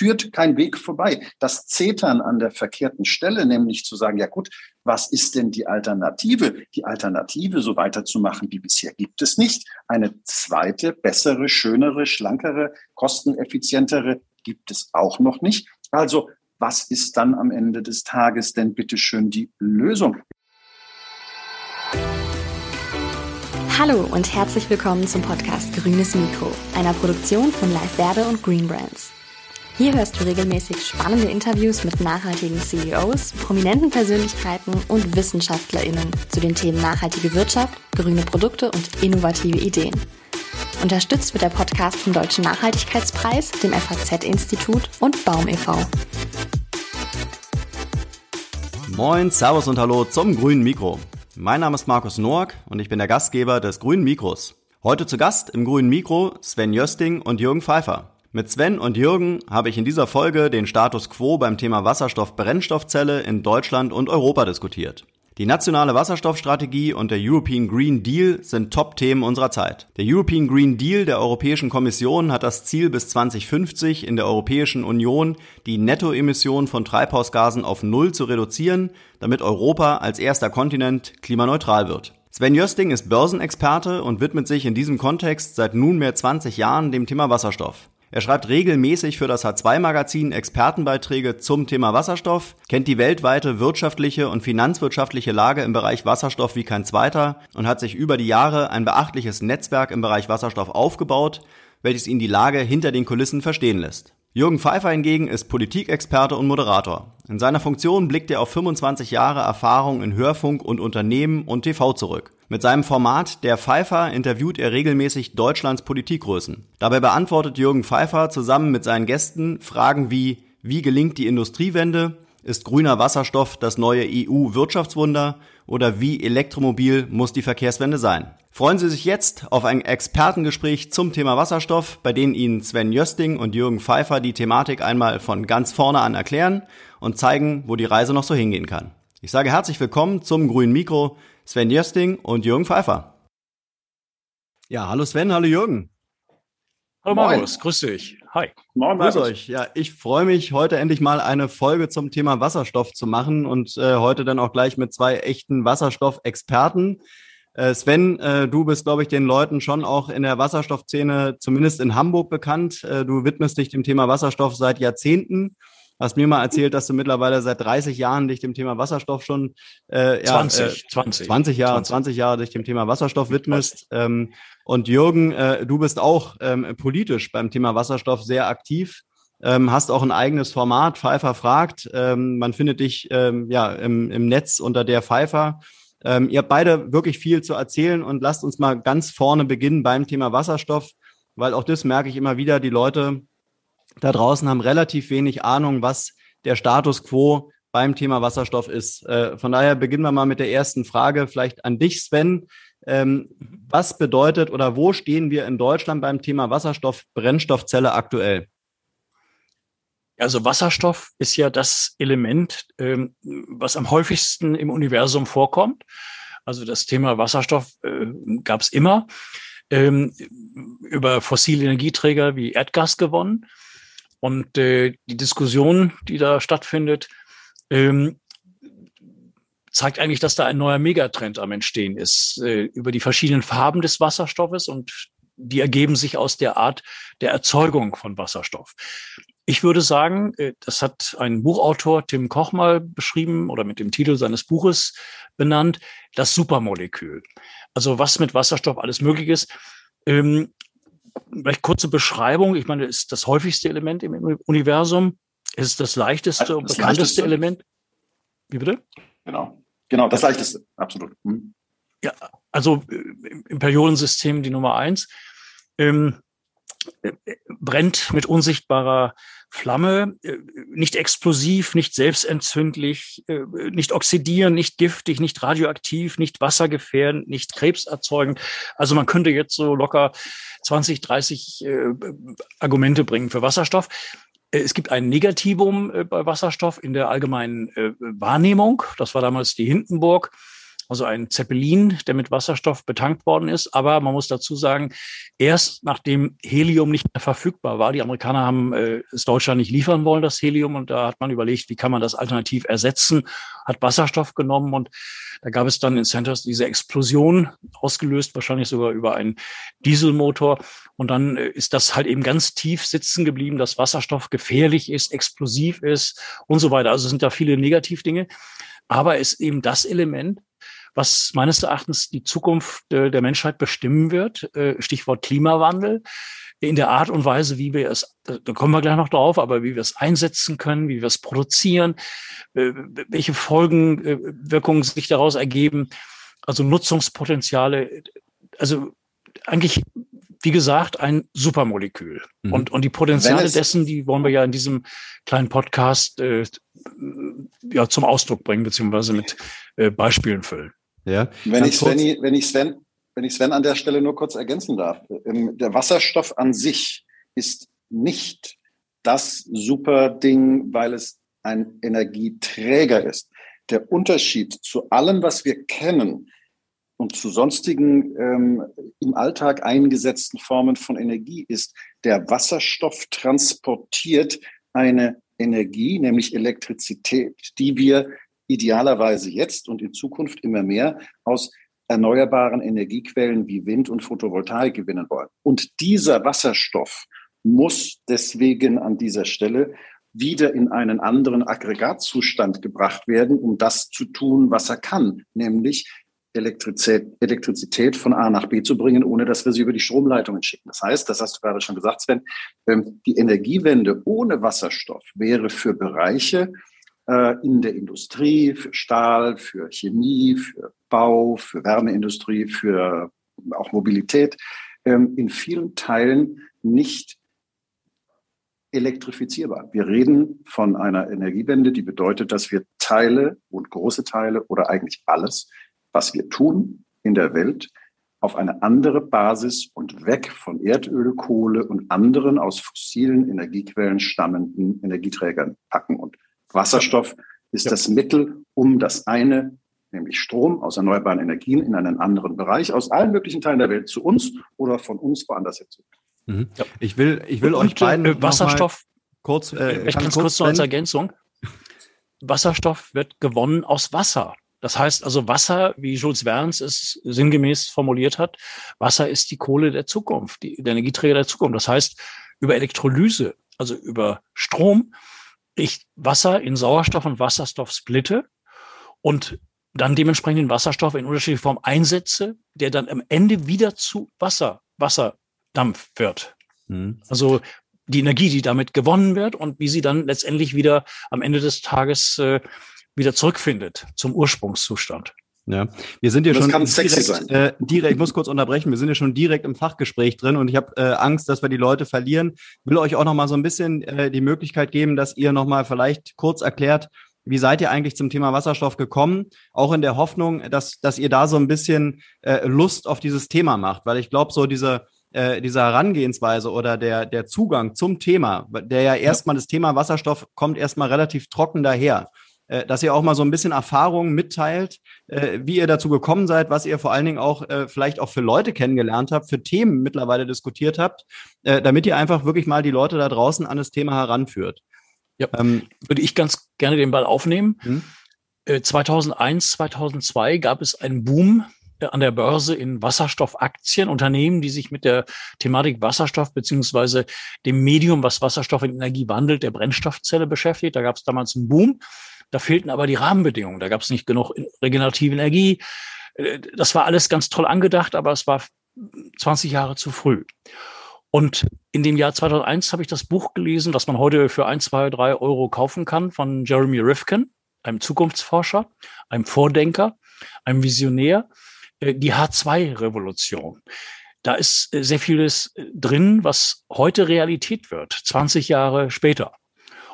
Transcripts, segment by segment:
führt kein Weg vorbei. Das Zetern an der verkehrten Stelle, nämlich zu sagen, ja gut, was ist denn die Alternative? Die Alternative, so weiterzumachen wie bisher, gibt es nicht. Eine zweite, bessere, schönere, schlankere, kosteneffizientere gibt es auch noch nicht. Also was ist dann am Ende des Tages denn bitteschön die Lösung? Hallo und herzlich willkommen zum Podcast Grünes Mikro, einer Produktion von Live Werbe und Green Brands. Hier hörst du regelmäßig spannende Interviews mit nachhaltigen CEOs, prominenten Persönlichkeiten und WissenschaftlerInnen zu den Themen nachhaltige Wirtschaft, grüne Produkte und innovative Ideen. Unterstützt wird der Podcast vom Deutschen Nachhaltigkeitspreis, dem FAZ-Institut und Baum e.V. Moin, Servus und Hallo zum grünen Mikro. Mein Name ist Markus Noack und ich bin der Gastgeber des grünen Mikros. Heute zu Gast im grünen Mikro Sven Jösting und Jürgen Pfeiffer. Mit Sven und Jürgen habe ich in dieser Folge den Status quo beim Thema Wasserstoff-Brennstoffzelle in Deutschland und Europa diskutiert. Die nationale Wasserstoffstrategie und der European Green Deal sind Top-Themen unserer Zeit. Der European Green Deal der Europäischen Kommission hat das Ziel, bis 2050 in der Europäischen Union die Nettoemission von Treibhausgasen auf Null zu reduzieren, damit Europa als erster Kontinent klimaneutral wird. Sven Jösting ist Börsenexperte und widmet sich in diesem Kontext seit nunmehr 20 Jahren dem Thema Wasserstoff. Er schreibt regelmäßig für das H2-Magazin Expertenbeiträge zum Thema Wasserstoff, kennt die weltweite wirtschaftliche und finanzwirtschaftliche Lage im Bereich Wasserstoff wie kein zweiter und hat sich über die Jahre ein beachtliches Netzwerk im Bereich Wasserstoff aufgebaut, welches ihn die Lage hinter den Kulissen verstehen lässt. Jürgen Pfeiffer hingegen ist Politikexperte und Moderator. In seiner Funktion blickt er auf 25 Jahre Erfahrung in Hörfunk und Unternehmen und TV zurück. Mit seinem Format Der Pfeiffer interviewt er regelmäßig Deutschlands Politikgrößen. Dabei beantwortet Jürgen Pfeiffer zusammen mit seinen Gästen Fragen wie Wie gelingt die Industriewende? Ist grüner Wasserstoff das neue EU-Wirtschaftswunder? Oder wie elektromobil muss die Verkehrswende sein? Freuen Sie sich jetzt auf ein Expertengespräch zum Thema Wasserstoff, bei denen Ihnen Sven Jösting und Jürgen Pfeiffer die Thematik einmal von ganz vorne an erklären und zeigen, wo die Reise noch so hingehen kann. Ich sage herzlich willkommen zum grünen Mikro. Sven Jösting und Jürgen Pfeiffer. Ja, hallo Sven, hallo Jürgen. Hallo Markus, grüß dich. Hi. Moin, Grüß euch. Ja, ich freue mich, heute endlich mal eine Folge zum Thema Wasserstoff zu machen und äh, heute dann auch gleich mit zwei echten Wasserstoffexperten. Äh, Sven, äh, du bist, glaube ich, den Leuten schon auch in der Wasserstoffszene, zumindest in Hamburg, bekannt. Äh, du widmest dich dem Thema Wasserstoff seit Jahrzehnten hast mir mal erzählt, dass du mittlerweile seit 30 Jahren dich dem Thema Wasserstoff schon äh, ja, 20, äh, 20, 20 Jahre, 20. 20 Jahre dich dem Thema Wasserstoff widmest. Ähm, und Jürgen, äh, du bist auch ähm, politisch beim Thema Wasserstoff sehr aktiv. Ähm, hast auch ein eigenes Format, Pfeiffer fragt. Ähm, man findet dich ähm, ja im, im Netz unter der Pfeiffer. Ähm, ihr habt beide wirklich viel zu erzählen und lasst uns mal ganz vorne beginnen beim Thema Wasserstoff, weil auch das merke ich immer wieder, die Leute da draußen haben relativ wenig Ahnung, was der Status quo beim Thema Wasserstoff ist. Äh, von daher beginnen wir mal mit der ersten Frage, vielleicht an dich, Sven. Ähm, was bedeutet oder wo stehen wir in Deutschland beim Thema Wasserstoff, Brennstoffzelle aktuell? Also Wasserstoff ist ja das Element, ähm, was am häufigsten im Universum vorkommt. Also das Thema Wasserstoff äh, gab es immer ähm, über fossile Energieträger wie Erdgas gewonnen. Und äh, die Diskussion, die da stattfindet, ähm, zeigt eigentlich, dass da ein neuer Megatrend am Entstehen ist äh, über die verschiedenen Farben des Wasserstoffes und die ergeben sich aus der Art der Erzeugung von Wasserstoff. Ich würde sagen, äh, das hat ein Buchautor Tim Koch mal beschrieben oder mit dem Titel seines Buches benannt, das Supermolekül. Also was mit Wasserstoff alles möglich ist. Ähm, vielleicht kurze Beschreibung. Ich meine, ist das häufigste Element im Universum. Ist das leichteste und bekannteste leichteste. Element. Wie bitte? Genau. Genau, das leichteste. Absolut. Mhm. Ja, also äh, im Periodensystem die Nummer eins. Ähm, äh, brennt mit unsichtbarer Flamme, äh, nicht explosiv, nicht selbstentzündlich, äh, nicht oxidieren, nicht giftig, nicht radioaktiv, nicht wassergefährdend, nicht krebserzeugend. Also man könnte jetzt so locker 20, 30 äh, Argumente bringen für Wasserstoff. Es gibt ein Negativum bei Wasserstoff in der allgemeinen Wahrnehmung. Das war damals die Hindenburg. Also ein Zeppelin, der mit Wasserstoff betankt worden ist. Aber man muss dazu sagen, erst nachdem Helium nicht mehr verfügbar war, die Amerikaner haben äh, es Deutschland nicht liefern wollen, das Helium, und da hat man überlegt, wie kann man das alternativ ersetzen, hat Wasserstoff genommen und da gab es dann in Centers diese Explosion, ausgelöst wahrscheinlich sogar über einen Dieselmotor. Und dann äh, ist das halt eben ganz tief sitzen geblieben, dass Wasserstoff gefährlich ist, explosiv ist und so weiter. Also sind da viele Negativdinge. Aber ist eben das Element, was meines Erachtens die Zukunft der Menschheit bestimmen wird. Äh, Stichwort Klimawandel. In der Art und Weise, wie wir es, da kommen wir gleich noch drauf, aber wie wir es einsetzen können, wie wir es produzieren, äh, welche Folgenwirkungen sich daraus ergeben, also Nutzungspotenziale, also eigentlich wie gesagt, ein Supermolekül. Mhm. Und, und die Potenziale dessen, die wollen wir ja in diesem kleinen Podcast äh, ja, zum Ausdruck bringen, beziehungsweise mit äh, Beispielen füllen. Ja. Wenn ich, ich, wenn, ich Sven, wenn ich Sven an der Stelle nur kurz ergänzen darf. Ähm, der Wasserstoff an sich ist nicht das super Ding, weil es ein Energieträger ist. Der Unterschied zu allem, was wir kennen, und zu sonstigen ähm, im Alltag eingesetzten Formen von Energie ist, der Wasserstoff transportiert eine Energie, nämlich Elektrizität, die wir idealerweise jetzt und in Zukunft immer mehr aus erneuerbaren Energiequellen wie Wind und Photovoltaik gewinnen wollen. Und dieser Wasserstoff muss deswegen an dieser Stelle wieder in einen anderen Aggregatzustand gebracht werden, um das zu tun, was er kann, nämlich Elektrizität, von A nach B zu bringen, ohne dass wir sie über die Stromleitungen schicken. Das heißt, das hast du gerade schon gesagt, Sven, ähm, die Energiewende ohne Wasserstoff wäre für Bereiche in der Industrie, für Stahl, für Chemie, für Bau, für Wärmeindustrie, für auch Mobilität ähm, in vielen Teilen nicht elektrifizierbar. Wir reden von einer Energiewende, die bedeutet, dass wir Teile und große Teile oder eigentlich alles was wir tun in der Welt, auf eine andere Basis und weg von Erdöl, Kohle und anderen aus fossilen Energiequellen stammenden Energieträgern packen. Und Wasserstoff ist ja. das Mittel, um das eine, nämlich Strom aus erneuerbaren Energien in einen anderen Bereich aus allen möglichen Teilen der Welt zu uns oder von uns woanders hinzu. Mhm. Ja. Ich will, ich will und, euch beiden äh, Wasserstoff kurz, äh, ich ganz kurz noch als Ergänzung. Wasserstoff wird gewonnen aus Wasser. Das heißt also Wasser, wie Jules Verne's es sinngemäß formuliert hat, Wasser ist die Kohle der Zukunft, die, der Energieträger der Zukunft. Das heißt, über Elektrolyse, also über Strom, ich Wasser in Sauerstoff und Wasserstoff splitte und dann dementsprechend den Wasserstoff in unterschiedlicher Form einsetze, der dann am Ende wieder zu Wasser, Wasserdampf wird. Mhm. Also die Energie, die damit gewonnen wird und wie sie dann letztendlich wieder am Ende des Tages äh, wieder zurückfindet zum Ursprungszustand. Ja, wir sind ja schon direkt, äh, direkt, ich muss kurz unterbrechen, wir sind ja schon direkt im Fachgespräch drin und ich habe äh, Angst, dass wir die Leute verlieren. Will euch auch noch mal so ein bisschen äh, die Möglichkeit geben, dass ihr noch mal vielleicht kurz erklärt, wie seid ihr eigentlich zum Thema Wasserstoff gekommen? Auch in der Hoffnung, dass, dass ihr da so ein bisschen äh, Lust auf dieses Thema macht, weil ich glaube, so diese, äh, diese Herangehensweise oder der, der Zugang zum Thema, der ja erstmal das Thema Wasserstoff kommt erstmal relativ trocken daher. Äh, dass ihr auch mal so ein bisschen Erfahrungen mitteilt, äh, wie ihr dazu gekommen seid, was ihr vor allen Dingen auch äh, vielleicht auch für Leute kennengelernt habt, für Themen mittlerweile diskutiert habt, damit ihr einfach wirklich mal die Leute da draußen an das Thema heranführt. Ja, ähm, würde ich ganz gerne den Ball aufnehmen. Hm? 2001, 2002 gab es einen Boom an der Börse in Wasserstoffaktien, Unternehmen, die sich mit der Thematik Wasserstoff beziehungsweise dem Medium, was Wasserstoff in Energie wandelt, der Brennstoffzelle beschäftigt. Da gab es damals einen Boom. Da fehlten aber die Rahmenbedingungen. Da gab es nicht genug regenerative Energie. Äh, das war alles ganz toll angedacht, aber es war 20 Jahre zu früh. Und in dem Jahr 2001 habe ich das Buch gelesen, das man heute für ein, zwei, drei Euro kaufen kann, von Jeremy Rifkin, einem Zukunftsforscher, einem Vordenker, einem Visionär, äh, die H2-Revolution. Da ist äh, sehr vieles drin, was heute Realität wird, 20 Jahre später.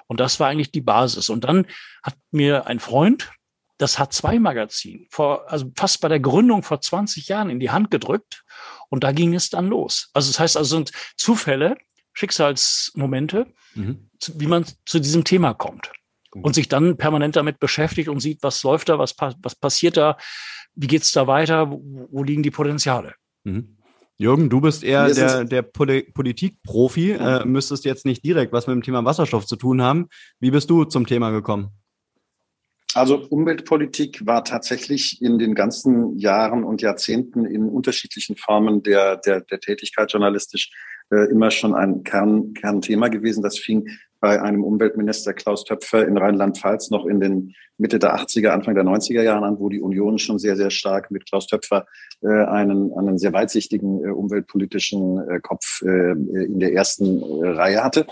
Und das war eigentlich die Basis. Und dann hat mir ein Freund das H2-Magazin vor, also fast bei der Gründung vor 20 Jahren in die Hand gedrückt. Und da ging es dann los. Also das heißt, also sind Zufälle, Schicksalsmomente, mhm. wie man zu diesem Thema kommt. und sich dann permanent damit beschäftigt und sieht, was läuft da, was, was passiert da, wie geht's da weiter, wo, wo liegen die Potenziale. Mhm. Jürgen, du bist eher der, der Politikprofi, äh, müsstest jetzt nicht direkt was mit dem Thema Wasserstoff zu tun haben. Wie bist du zum Thema gekommen? Also Umweltpolitik war tatsächlich in den ganzen Jahren und Jahrzehnten in unterschiedlichen Formen der, der, der Tätigkeit journalistisch immer schon ein Kern, Kernthema gewesen. Das fing bei einem Umweltminister Klaus Töpfer in Rheinland-Pfalz noch in den Mitte der 80er, Anfang der 90er Jahren an, wo die Union schon sehr, sehr stark mit Klaus Töpfer äh, einen, einen sehr weitsichtigen äh, umweltpolitischen äh, Kopf äh, in der ersten äh, Reihe hatte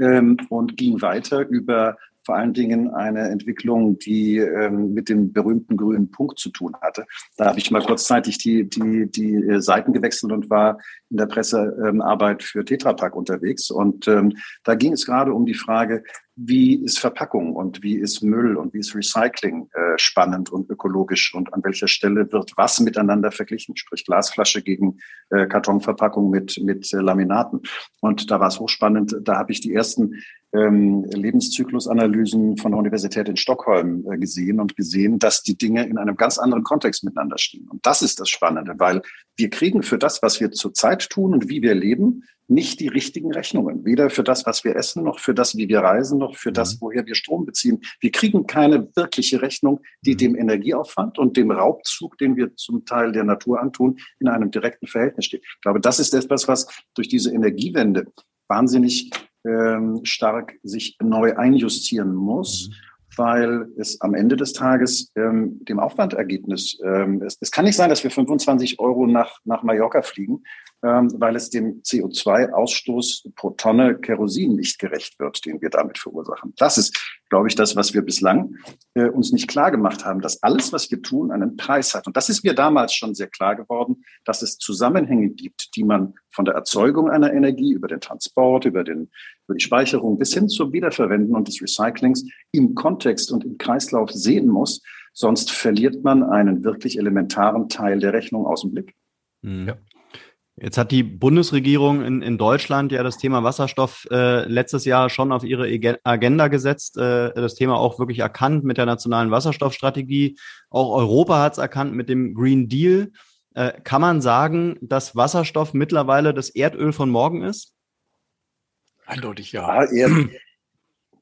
ähm, und ging weiter über vor allen Dingen eine Entwicklung, die ähm, mit dem berühmten grünen Punkt zu tun hatte. Da habe ich mal kurzzeitig die, die, die äh, Seiten gewechselt und war in der Pressearbeit für Tetra Pak unterwegs. Und ähm, da ging es gerade um die Frage, wie ist Verpackung und wie ist Müll und wie ist Recycling äh, spannend und ökologisch und an welcher Stelle wird was miteinander verglichen, sprich Glasflasche gegen äh, Kartonverpackung mit, mit äh, Laminaten. Und da war es hochspannend. Da habe ich die ersten ähm, Lebenszyklusanalysen von der Universität in Stockholm äh, gesehen und gesehen, dass die Dinge in einem ganz anderen Kontext miteinander stehen. Und das ist das Spannende, weil wir kriegen für das, was wir zurzeit tun und wie wir leben, nicht die richtigen Rechnungen. Weder für das, was wir essen, noch für das, wie wir reisen, noch für das, mhm. woher wir Strom beziehen. Wir kriegen keine wirkliche Rechnung, die mhm. dem Energieaufwand und dem Raubzug, den wir zum Teil der Natur antun, in einem direkten Verhältnis steht. Ich glaube, das ist etwas, was durch diese Energiewende wahnsinnig ähm, stark sich neu einjustieren muss. Mhm weil es am Ende des Tages ähm, dem Aufwandergebnis, ähm, es, es kann nicht sein, dass wir 25 Euro nach, nach Mallorca fliegen, ähm, weil es dem CO2-Ausstoß pro Tonne Kerosin nicht gerecht wird, den wir damit verursachen. Das ist, glaube ich, das, was wir bislang äh, uns nicht klar gemacht haben, dass alles, was wir tun, einen Preis hat. Und das ist mir damals schon sehr klar geworden, dass es Zusammenhänge gibt, die man von der Erzeugung einer Energie über den Transport, über, den, über die Speicherung bis hin zum Wiederverwenden und des Recyclings im Kontext und im Kreislauf sehen muss. Sonst verliert man einen wirklich elementaren Teil der Rechnung aus dem Blick. Mhm. Ja. Jetzt hat die Bundesregierung in, in Deutschland ja das Thema Wasserstoff äh, letztes Jahr schon auf ihre Agenda gesetzt, äh, das Thema auch wirklich erkannt mit der nationalen Wasserstoffstrategie. Auch Europa hat es erkannt mit dem Green Deal. Äh, kann man sagen, dass Wasserstoff mittlerweile das Erdöl von morgen ist? Eindeutig ja. ja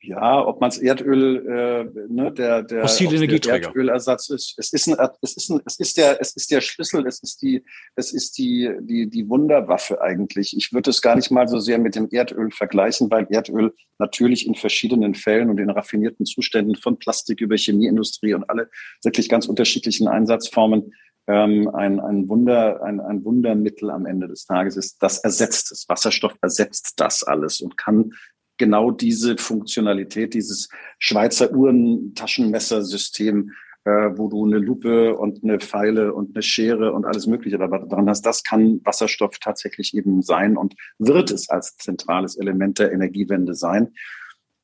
ja, ob man es Erdöl, äh, ne, der, der, Fossile Energieträger. Erdölersatz ist. Es ist, ein, es ist, ein, es ist der, es ist der Schlüssel, es ist die, es ist die, die, die Wunderwaffe eigentlich. Ich würde es gar nicht mal so sehr mit dem Erdöl vergleichen, weil Erdöl natürlich in verschiedenen Fällen und in raffinierten Zuständen von Plastik über Chemieindustrie und alle wirklich ganz unterschiedlichen Einsatzformen ähm, ein, ein Wunder, ein, ein Wundermittel am Ende des Tages ist. Das ersetzt es. Wasserstoff ersetzt das alles und kann genau diese Funktionalität, dieses Schweizer Uhren-Taschenmessersystem, äh, wo du eine Lupe und eine Pfeile und eine Schere und alles Mögliche dran hast, das kann Wasserstoff tatsächlich eben sein und wird es als zentrales Element der Energiewende sein.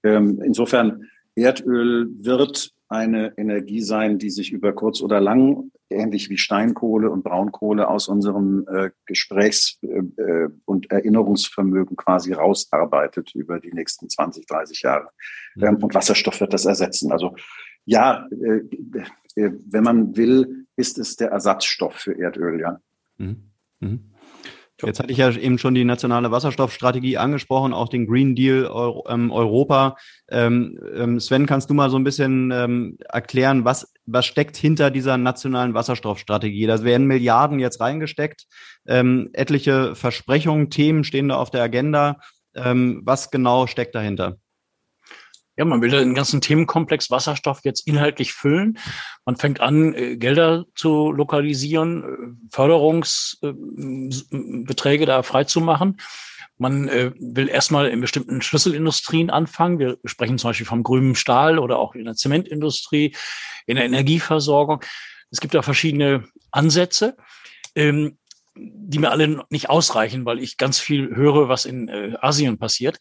Ähm, insofern, Erdöl wird eine Energie sein, die sich über kurz oder lang, ähnlich wie Steinkohle und Braunkohle, aus unserem äh, Gesprächs- äh, und Erinnerungsvermögen quasi rausarbeitet über die nächsten 20, 30 Jahre. Mhm. Ähm, und Wasserstoff wird das ersetzen. Also ja, äh, äh, wenn man will, ist es der Ersatzstoff für Erdöl, ja. Mhm. Mhm. Jetzt hatte ich ja eben schon die nationale Wasserstoffstrategie angesprochen, auch den Green Deal Euro, ähm, Europa. Ähm, ähm, Sven, kannst du mal so ein bisschen ähm, erklären, was, was steckt hinter dieser nationalen Wasserstoffstrategie? Da werden Milliarden jetzt reingesteckt. Ähm, etliche Versprechungen, Themen stehen da auf der Agenda. Ähm, was genau steckt dahinter? Ja, man will den ganzen Themenkomplex Wasserstoff jetzt inhaltlich füllen. Man fängt an, äh, Gelder zu lokalisieren, äh, Förderungsbeträge da freizumachen. Man äh, will erstmal in bestimmten Schlüsselindustrien anfangen. Wir sprechen zum Beispiel vom grünen Stahl oder auch in der Zementindustrie, in der Energieversorgung. Es gibt da verschiedene Ansätze, ähm, die mir alle nicht ausreichen, weil ich ganz viel höre, was in Asien passiert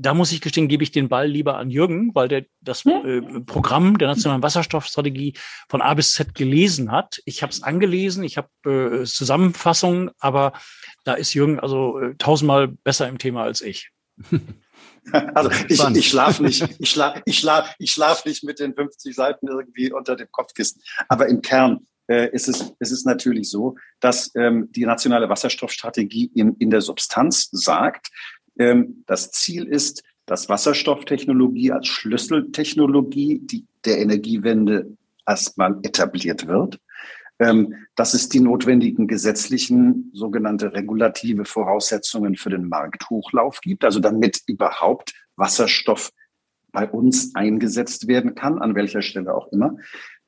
da muss ich gestehen, gebe ich den Ball lieber an Jürgen, weil der das äh, Programm der nationalen Wasserstoffstrategie von A bis Z gelesen hat. Ich habe es angelesen, ich habe äh, Zusammenfassungen, aber da ist Jürgen also äh, tausendmal besser im Thema als ich. Also ich, ich schlafe nicht, ich schlaf, ich schlaf, ich schlaf nicht mit den 50 Seiten irgendwie unter dem Kopfkissen. Aber im Kern äh, ist es, ist es natürlich so, dass ähm, die nationale Wasserstoffstrategie in, in der Substanz sagt, das Ziel ist, dass Wasserstofftechnologie als Schlüsseltechnologie die, der Energiewende erstmal etabliert wird. Ähm, dass es die notwendigen gesetzlichen sogenannte regulative Voraussetzungen für den Markthochlauf gibt, also damit überhaupt Wasserstoff bei uns eingesetzt werden kann, an welcher Stelle auch immer,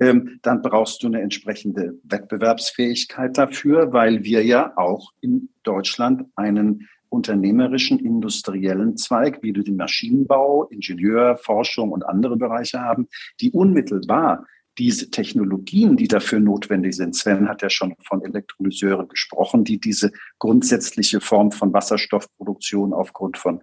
ähm, dann brauchst du eine entsprechende Wettbewerbsfähigkeit dafür, weil wir ja auch in Deutschland einen unternehmerischen, industriellen Zweig, wie du den Maschinenbau, Ingenieur, Forschung und andere Bereiche haben, die unmittelbar diese Technologien, die dafür notwendig sind, Sven hat ja schon von Elektrolyseuren gesprochen, die diese grundsätzliche Form von Wasserstoffproduktion aufgrund von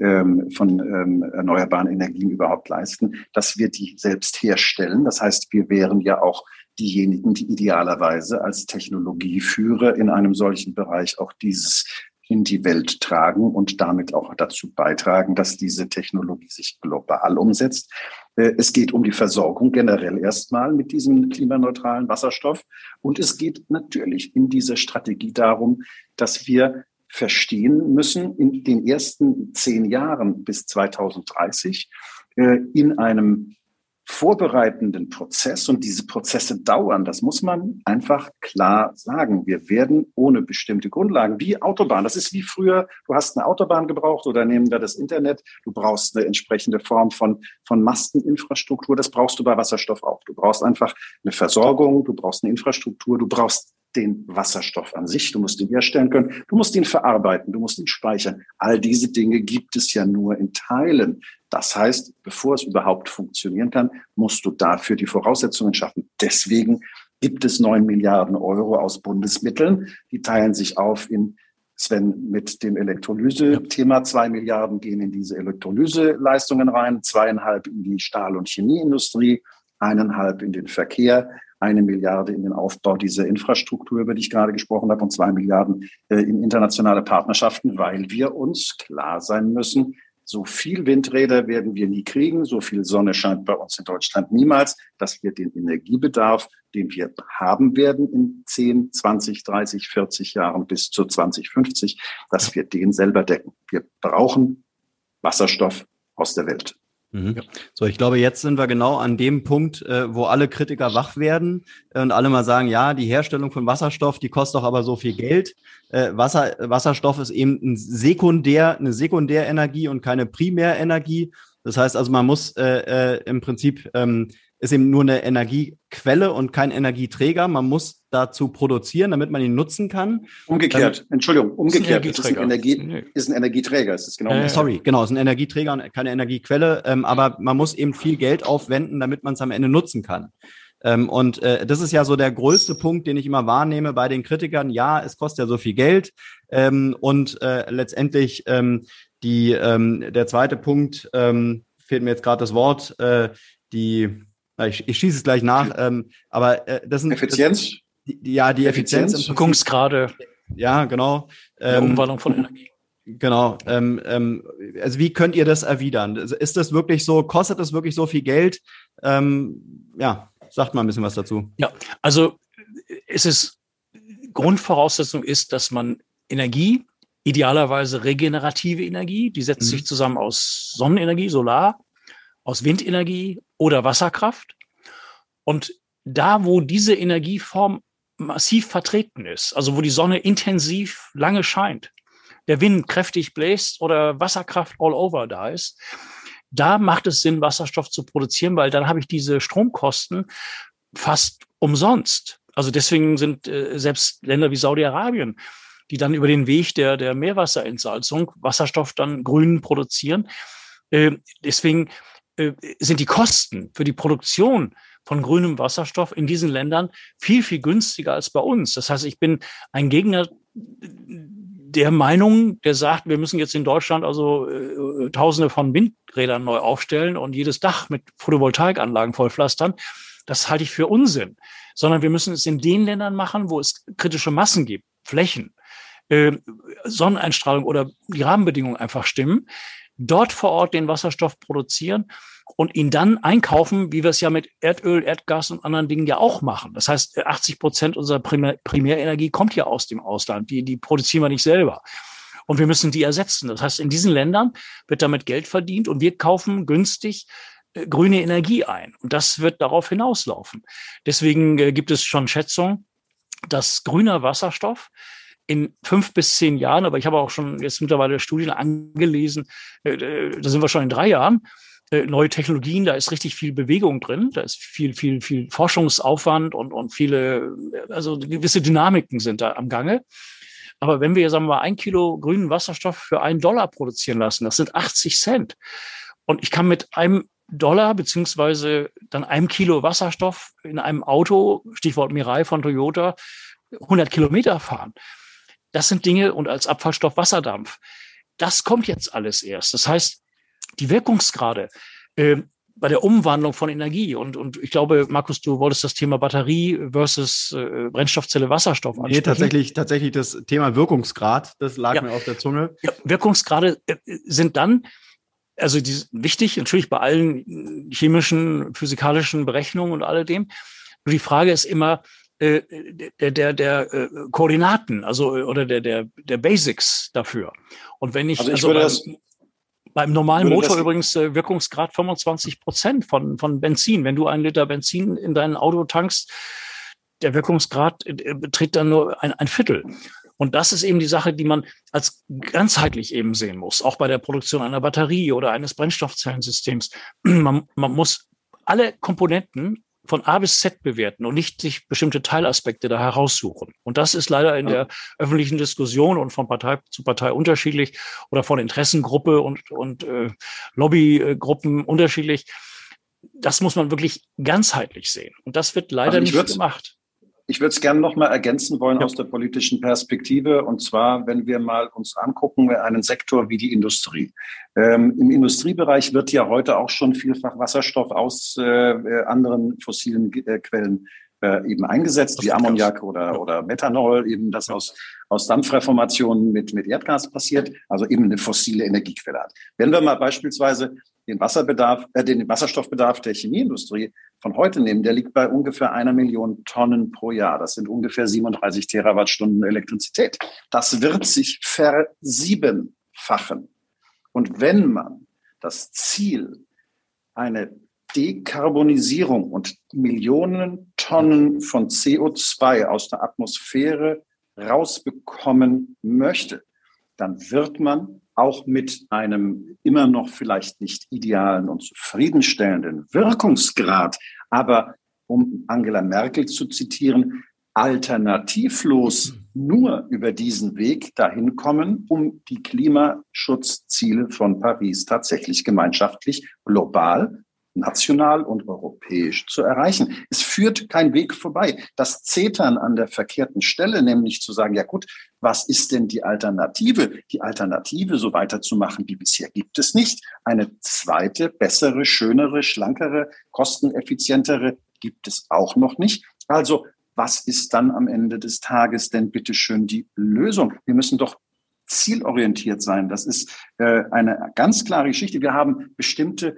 ähm, von ähm, erneuerbaren Energien überhaupt leisten, dass wir die selbst herstellen. Das heißt, wir wären ja auch diejenigen, die idealerweise als Technologieführer in einem solchen Bereich auch dieses in die Welt tragen und damit auch dazu beitragen, dass diese Technologie sich global umsetzt. Äh, es geht um die Versorgung generell erstmal mit diesem klimaneutralen Wasserstoff. Und es geht natürlich in dieser Strategie darum, dass wir verstehen müssen, in den ersten zehn Jahren bis 2030 äh, in einem vorbereitenden Prozess und diese Prozesse dauern, das muss man einfach klar sagen. Wir werden ohne bestimmte Grundlagen, wie Autobahn, das ist wie früher, du hast eine Autobahn gebraucht oder nehmen wir das Internet, du brauchst eine entsprechende Form von, von Masteninfrastruktur, das brauchst du bei Wasserstoff auch. Du brauchst einfach eine Versorgung, du brauchst eine Infrastruktur, du brauchst den Wasserstoff an sich, du musst ihn herstellen können, du musst ihn verarbeiten, du musst ihn speichern. All diese Dinge gibt es ja nur in Teilen. Das heißt, bevor es überhaupt funktionieren kann, musst du dafür die Voraussetzungen schaffen. Deswegen gibt es neun Milliarden Euro aus Bundesmitteln. Die teilen sich auf in Sven mit dem Elektrolyse-Thema. Zwei Milliarden gehen in diese Elektrolyseleistungen rein, zweieinhalb in die Stahl- und Chemieindustrie, eineinhalb in den Verkehr, eine Milliarde in den Aufbau dieser Infrastruktur, über die ich gerade gesprochen habe, und zwei Milliarden äh, in internationale Partnerschaften, weil wir uns klar sein müssen, so viel Windräder werden wir nie kriegen, so viel Sonne scheint bei uns in Deutschland niemals, dass wir den Energiebedarf, den wir haben werden in 10, 20, 30, 40 Jahren bis zu 2050, dass wir den selber decken. Wir brauchen Wasserstoff aus der Welt. Mhm. Ja. So, ich glaube, jetzt sind wir genau an dem Punkt, äh, wo alle Kritiker wach werden äh, und alle mal sagen, ja, die Herstellung von Wasserstoff, die kostet doch aber so viel Geld. Äh, Wasser, Wasserstoff ist eben ein Sekundär, eine Sekundärenergie und keine Primärenergie. Das heißt also, man muss äh, äh, im Prinzip ähm, ist eben nur eine Energiequelle und kein Energieträger. Man muss dazu produzieren, damit man ihn nutzen kann. Umgekehrt, ähm, Entschuldigung, umgekehrt. Ist ein, ist ein, Energie, ist ein Energieträger. Ist es genau äh, sorry, genau, ist ein Energieträger und keine Energiequelle. Ähm, aber man muss eben viel Geld aufwenden, damit man es am Ende nutzen kann. Ähm, und äh, das ist ja so der größte Punkt, den ich immer wahrnehme bei den Kritikern. Ja, es kostet ja so viel Geld. Ähm, und äh, letztendlich ähm, die, ähm, der zweite Punkt, ähm, fehlt mir jetzt gerade das Wort, äh, die ich, ich schieße es gleich nach, ähm, aber äh, das sind Effizienz. Das, die, ja, die Effizienz, Effizienz Wirkungsgrade. Ja, genau. Ähm, Umwandlung von Energie. Genau. Ähm, ähm, also wie könnt ihr das erwidern? Ist das wirklich so? Kostet das wirklich so viel Geld? Ähm, ja, sagt mal ein bisschen was dazu. Ja, also es ist Grundvoraussetzung ist, dass man Energie, idealerweise regenerative Energie, die setzt mhm. sich zusammen aus Sonnenenergie, Solar, aus Windenergie oder Wasserkraft. Und da, wo diese Energieform massiv vertreten ist, also wo die Sonne intensiv lange scheint, der Wind kräftig bläst oder Wasserkraft all over da ist, da macht es Sinn, Wasserstoff zu produzieren, weil dann habe ich diese Stromkosten fast umsonst. Also deswegen sind äh, selbst Länder wie Saudi-Arabien, die dann über den Weg der, der Meerwasserentsalzung Wasserstoff dann grün produzieren. Äh, deswegen sind die Kosten für die Produktion von grünem Wasserstoff in diesen Ländern viel, viel günstiger als bei uns. Das heißt, ich bin ein Gegner der Meinung, der sagt, wir müssen jetzt in Deutschland also äh, Tausende von Windrädern neu aufstellen und jedes Dach mit Photovoltaikanlagen vollpflastern. Das halte ich für Unsinn. Sondern wir müssen es in den Ländern machen, wo es kritische Massen gibt, Flächen, äh, Sonneneinstrahlung oder die Rahmenbedingungen einfach stimmen dort vor Ort den Wasserstoff produzieren und ihn dann einkaufen, wie wir es ja mit Erdöl, Erdgas und anderen Dingen ja auch machen. Das heißt, 80 Prozent unserer Primär Primärenergie kommt ja aus dem Ausland. Die, die produzieren wir nicht selber. Und wir müssen die ersetzen. Das heißt, in diesen Ländern wird damit Geld verdient und wir kaufen günstig äh, grüne Energie ein. Und das wird darauf hinauslaufen. Deswegen äh, gibt es schon Schätzungen, dass grüner Wasserstoff in fünf bis zehn Jahren, aber ich habe auch schon jetzt mittlerweile Studien angelesen, äh, äh, da sind wir schon in drei Jahren, äh, neue Technologien, da ist richtig viel Bewegung drin, da ist viel, viel, viel Forschungsaufwand und, und viele, also gewisse Dynamiken sind da am Gange. Aber wenn wir, sagen wir mal, ein Kilo grünen Wasserstoff für einen Dollar produzieren lassen, das sind 80 Cent. Und ich kann mit einem Dollar beziehungsweise dann einem Kilo Wasserstoff in einem Auto, Stichwort Mirai von Toyota, 100 Kilometer fahren. Das sind Dinge und als Abfallstoff Wasserdampf. Das kommt jetzt alles erst. Das heißt, die Wirkungsgrade äh, bei der Umwandlung von Energie und, und ich glaube, Markus, du wolltest das Thema Batterie versus äh, Brennstoffzelle Wasserstoff ansprechen. Nee, tatsächlich, tatsächlich das Thema Wirkungsgrad, das lag ja. mir auf der Zunge. Ja, Wirkungsgrade äh, sind dann, also die sind wichtig, natürlich bei allen chemischen, physikalischen Berechnungen und alledem. Nur die Frage ist immer, äh, der, der, der äh, Koordinaten, also oder der, der, der Basics dafür. Und wenn ich, also, ich also beim, beim normalen Motor übrigens äh, Wirkungsgrad 25 Prozent von, von Benzin. Wenn du einen Liter Benzin in dein Auto tankst, der Wirkungsgrad äh, beträgt dann nur ein, ein Viertel. Und das ist eben die Sache, die man als ganzheitlich eben sehen muss, auch bei der Produktion einer Batterie oder eines Brennstoffzellensystems. Man, man muss alle Komponenten von A bis Z bewerten und nicht sich bestimmte Teilaspekte da heraussuchen. Und das ist leider in der öffentlichen Diskussion und von Partei zu Partei unterschiedlich oder von Interessengruppe und, und äh, Lobbygruppen unterschiedlich. Das muss man wirklich ganzheitlich sehen. Und das wird leider also nicht gemacht. Ich würde es gerne noch mal ergänzen wollen ja. aus der politischen Perspektive. Und zwar, wenn wir mal uns angucken, einen Sektor wie die Industrie. Ähm, Im Industriebereich wird ja heute auch schon vielfach Wasserstoff aus äh, äh anderen fossilen äh, Quellen äh, eben eingesetzt, wie Ammoniak oder, oder Methanol, eben das aus, aus Dampfreformationen mit, mit Erdgas passiert, also eben eine fossile Energiequelle hat. Wenn wir mal beispielsweise den Wasserbedarf, äh, den Wasserstoffbedarf der Chemieindustrie von heute nehmen, der liegt bei ungefähr einer Million Tonnen pro Jahr. Das sind ungefähr 37 Terawattstunden Elektrizität. Das wird sich versiebenfachen. Und wenn man das Ziel, eine Dekarbonisierung und Millionen Tonnen von CO2 aus der Atmosphäre rausbekommen möchte, dann wird man auch mit einem immer noch vielleicht nicht idealen und zufriedenstellenden Wirkungsgrad, aber um Angela Merkel zu zitieren, alternativlos nur über diesen Weg dahin kommen, um die Klimaschutzziele von Paris tatsächlich gemeinschaftlich global national und europäisch zu erreichen. Es führt kein Weg vorbei. Das Zetern an der verkehrten Stelle, nämlich zu sagen, ja gut, was ist denn die Alternative? Die Alternative, so weiterzumachen wie bisher, gibt es nicht. Eine zweite, bessere, schönere, schlankere, kosteneffizientere gibt es auch noch nicht. Also was ist dann am Ende des Tages denn bitteschön die Lösung? Wir müssen doch zielorientiert sein. Das ist äh, eine ganz klare Geschichte. Wir haben bestimmte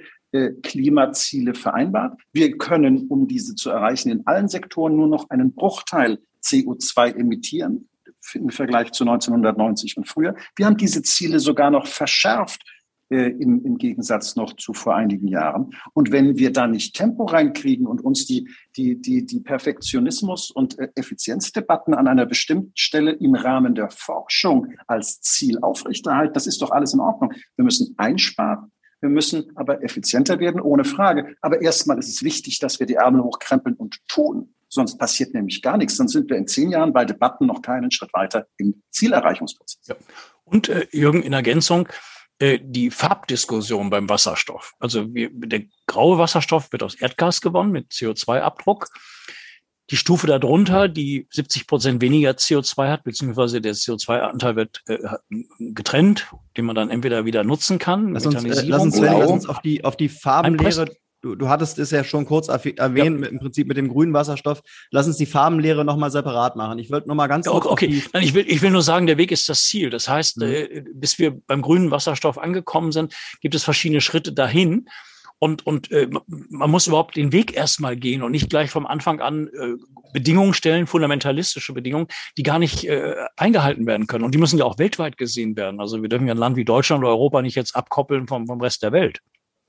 Klimaziele vereinbart. Wir können, um diese zu erreichen, in allen Sektoren nur noch einen Bruchteil CO2 emittieren im Vergleich zu 1990 und früher. Wir haben diese Ziele sogar noch verschärft äh, im, im Gegensatz noch zu vor einigen Jahren. Und wenn wir da nicht Tempo reinkriegen und uns die, die, die, die Perfektionismus- und äh, Effizienzdebatten an einer bestimmten Stelle im Rahmen der Forschung als Ziel aufrechterhalten, das ist doch alles in Ordnung. Wir müssen einsparen, wir müssen aber effizienter werden, ohne Frage. Aber erstmal ist es wichtig, dass wir die Ärmel hochkrempeln und tun. Sonst passiert nämlich gar nichts. Dann sind wir in zehn Jahren bei Debatten noch keinen Schritt weiter im Zielerreichungsprozess. Ja. Und äh, Jürgen, in Ergänzung, äh, die Farbdiskussion beim Wasserstoff. Also wir, der graue Wasserstoff wird aus Erdgas gewonnen mit CO2-Abdruck. Die Stufe darunter, die 70 Prozent weniger CO2 hat, beziehungsweise der CO2-Anteil wird äh, getrennt, den man dann entweder wieder nutzen kann. Lass uns, äh, lass uns, lass uns auf die, auf die Farbenlehre Du, du hattest es ja schon kurz erwähnt, ja. mit, im Prinzip mit dem grünen Wasserstoff. Lass uns die Farbenlehre nochmal separat machen. Ich wollte nochmal ganz kurz. Okay, okay. Nein, ich, will, ich will nur sagen, der Weg ist das Ziel. Das heißt, mhm. äh, bis wir beim grünen Wasserstoff angekommen sind, gibt es verschiedene Schritte dahin. Und, und äh, man muss überhaupt den Weg erstmal gehen und nicht gleich vom Anfang an äh, Bedingungen stellen, fundamentalistische Bedingungen, die gar nicht äh, eingehalten werden können. Und die müssen ja auch weltweit gesehen werden. Also wir dürfen ja ein Land wie Deutschland oder Europa nicht jetzt abkoppeln vom, vom Rest der Welt.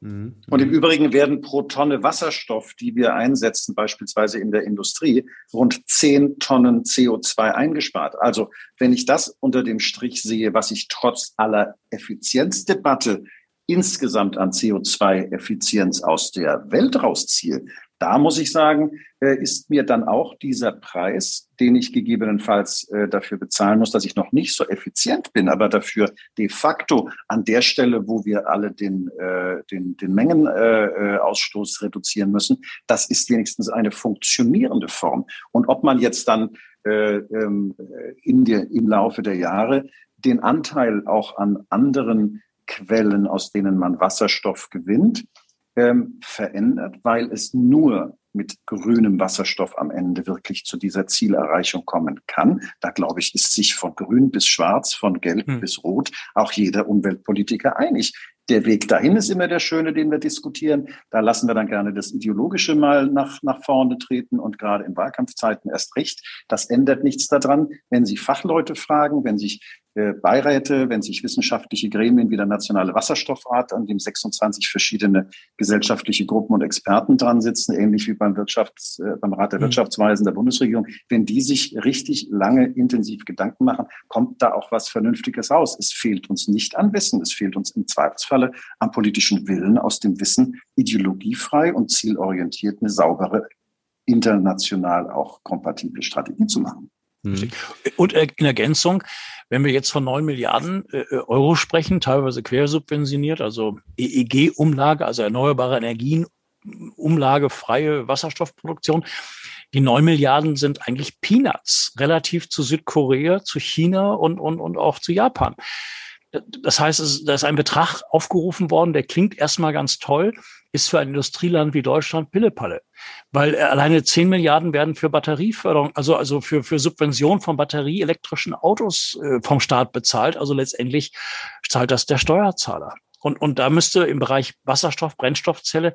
Mhm. Und im Übrigen werden pro Tonne Wasserstoff, die wir einsetzen, beispielsweise in der Industrie, rund 10 Tonnen CO2 eingespart. Also wenn ich das unter dem Strich sehe, was ich trotz aller Effizienzdebatte insgesamt an CO2-Effizienz aus der Welt rausziehe, da muss ich sagen, äh, ist mir dann auch dieser Preis, den ich gegebenenfalls äh, dafür bezahlen muss, dass ich noch nicht so effizient bin, aber dafür de facto an der Stelle, wo wir alle den, äh, den, den Mengenausstoß reduzieren müssen, das ist wenigstens eine funktionierende Form. Und ob man jetzt dann ähm, in der, im Laufe der Jahre den Anteil auch an anderen Quellen, aus denen man Wasserstoff gewinnt, ähm, verändert, weil es nur mit grünem Wasserstoff am Ende wirklich zu dieser Zielerreichung kommen kann. Da glaube ich, ist sich von grün bis schwarz, von gelb hm. bis rot auch jeder Umweltpolitiker einig. Der Weg dahin ist immer der schöne, den wir diskutieren. Da lassen wir dann gerne das Ideologische mal nach, nach vorne treten und gerade in Wahlkampfzeiten erst recht. Das ändert nichts daran, wenn Sie Fachleute fragen, wenn sich Beiräte, wenn sich wissenschaftliche Gremien wie der Nationale Wasserstoffrat, an dem 26 verschiedene gesellschaftliche Gruppen und Experten dran sitzen, ähnlich wie beim Wirtschafts-, äh, beim Rat der mhm. Wirtschaftsweisen der Bundesregierung, wenn die sich richtig lange intensiv Gedanken machen, kommt da auch was Vernünftiges raus. Es fehlt uns nicht an Wissen, es fehlt uns im Zweifelsfalle am politischen Willen, aus dem Wissen ideologiefrei und zielorientiert eine saubere, international auch kompatible Strategie zu machen. Mhm. Und in Ergänzung, wenn wir jetzt von neun Milliarden äh, äh, Euro sprechen, teilweise quersubventioniert, also EEG-Umlage, also erneuerbare Energien, Umlage, freie Wasserstoffproduktion, die neun Milliarden sind eigentlich Peanuts relativ zu Südkorea, zu China und, und, und auch zu Japan. Das heißt, da ist ein Betrag aufgerufen worden, der klingt erstmal ganz toll, ist für ein Industrieland wie Deutschland Pillepalle. Weil alleine 10 Milliarden werden für Batterieförderung, also, also für, für Subvention von batterieelektrischen Autos äh, vom Staat bezahlt. Also letztendlich zahlt das der Steuerzahler. Und, und da müsste im Bereich Wasserstoff, Brennstoffzelle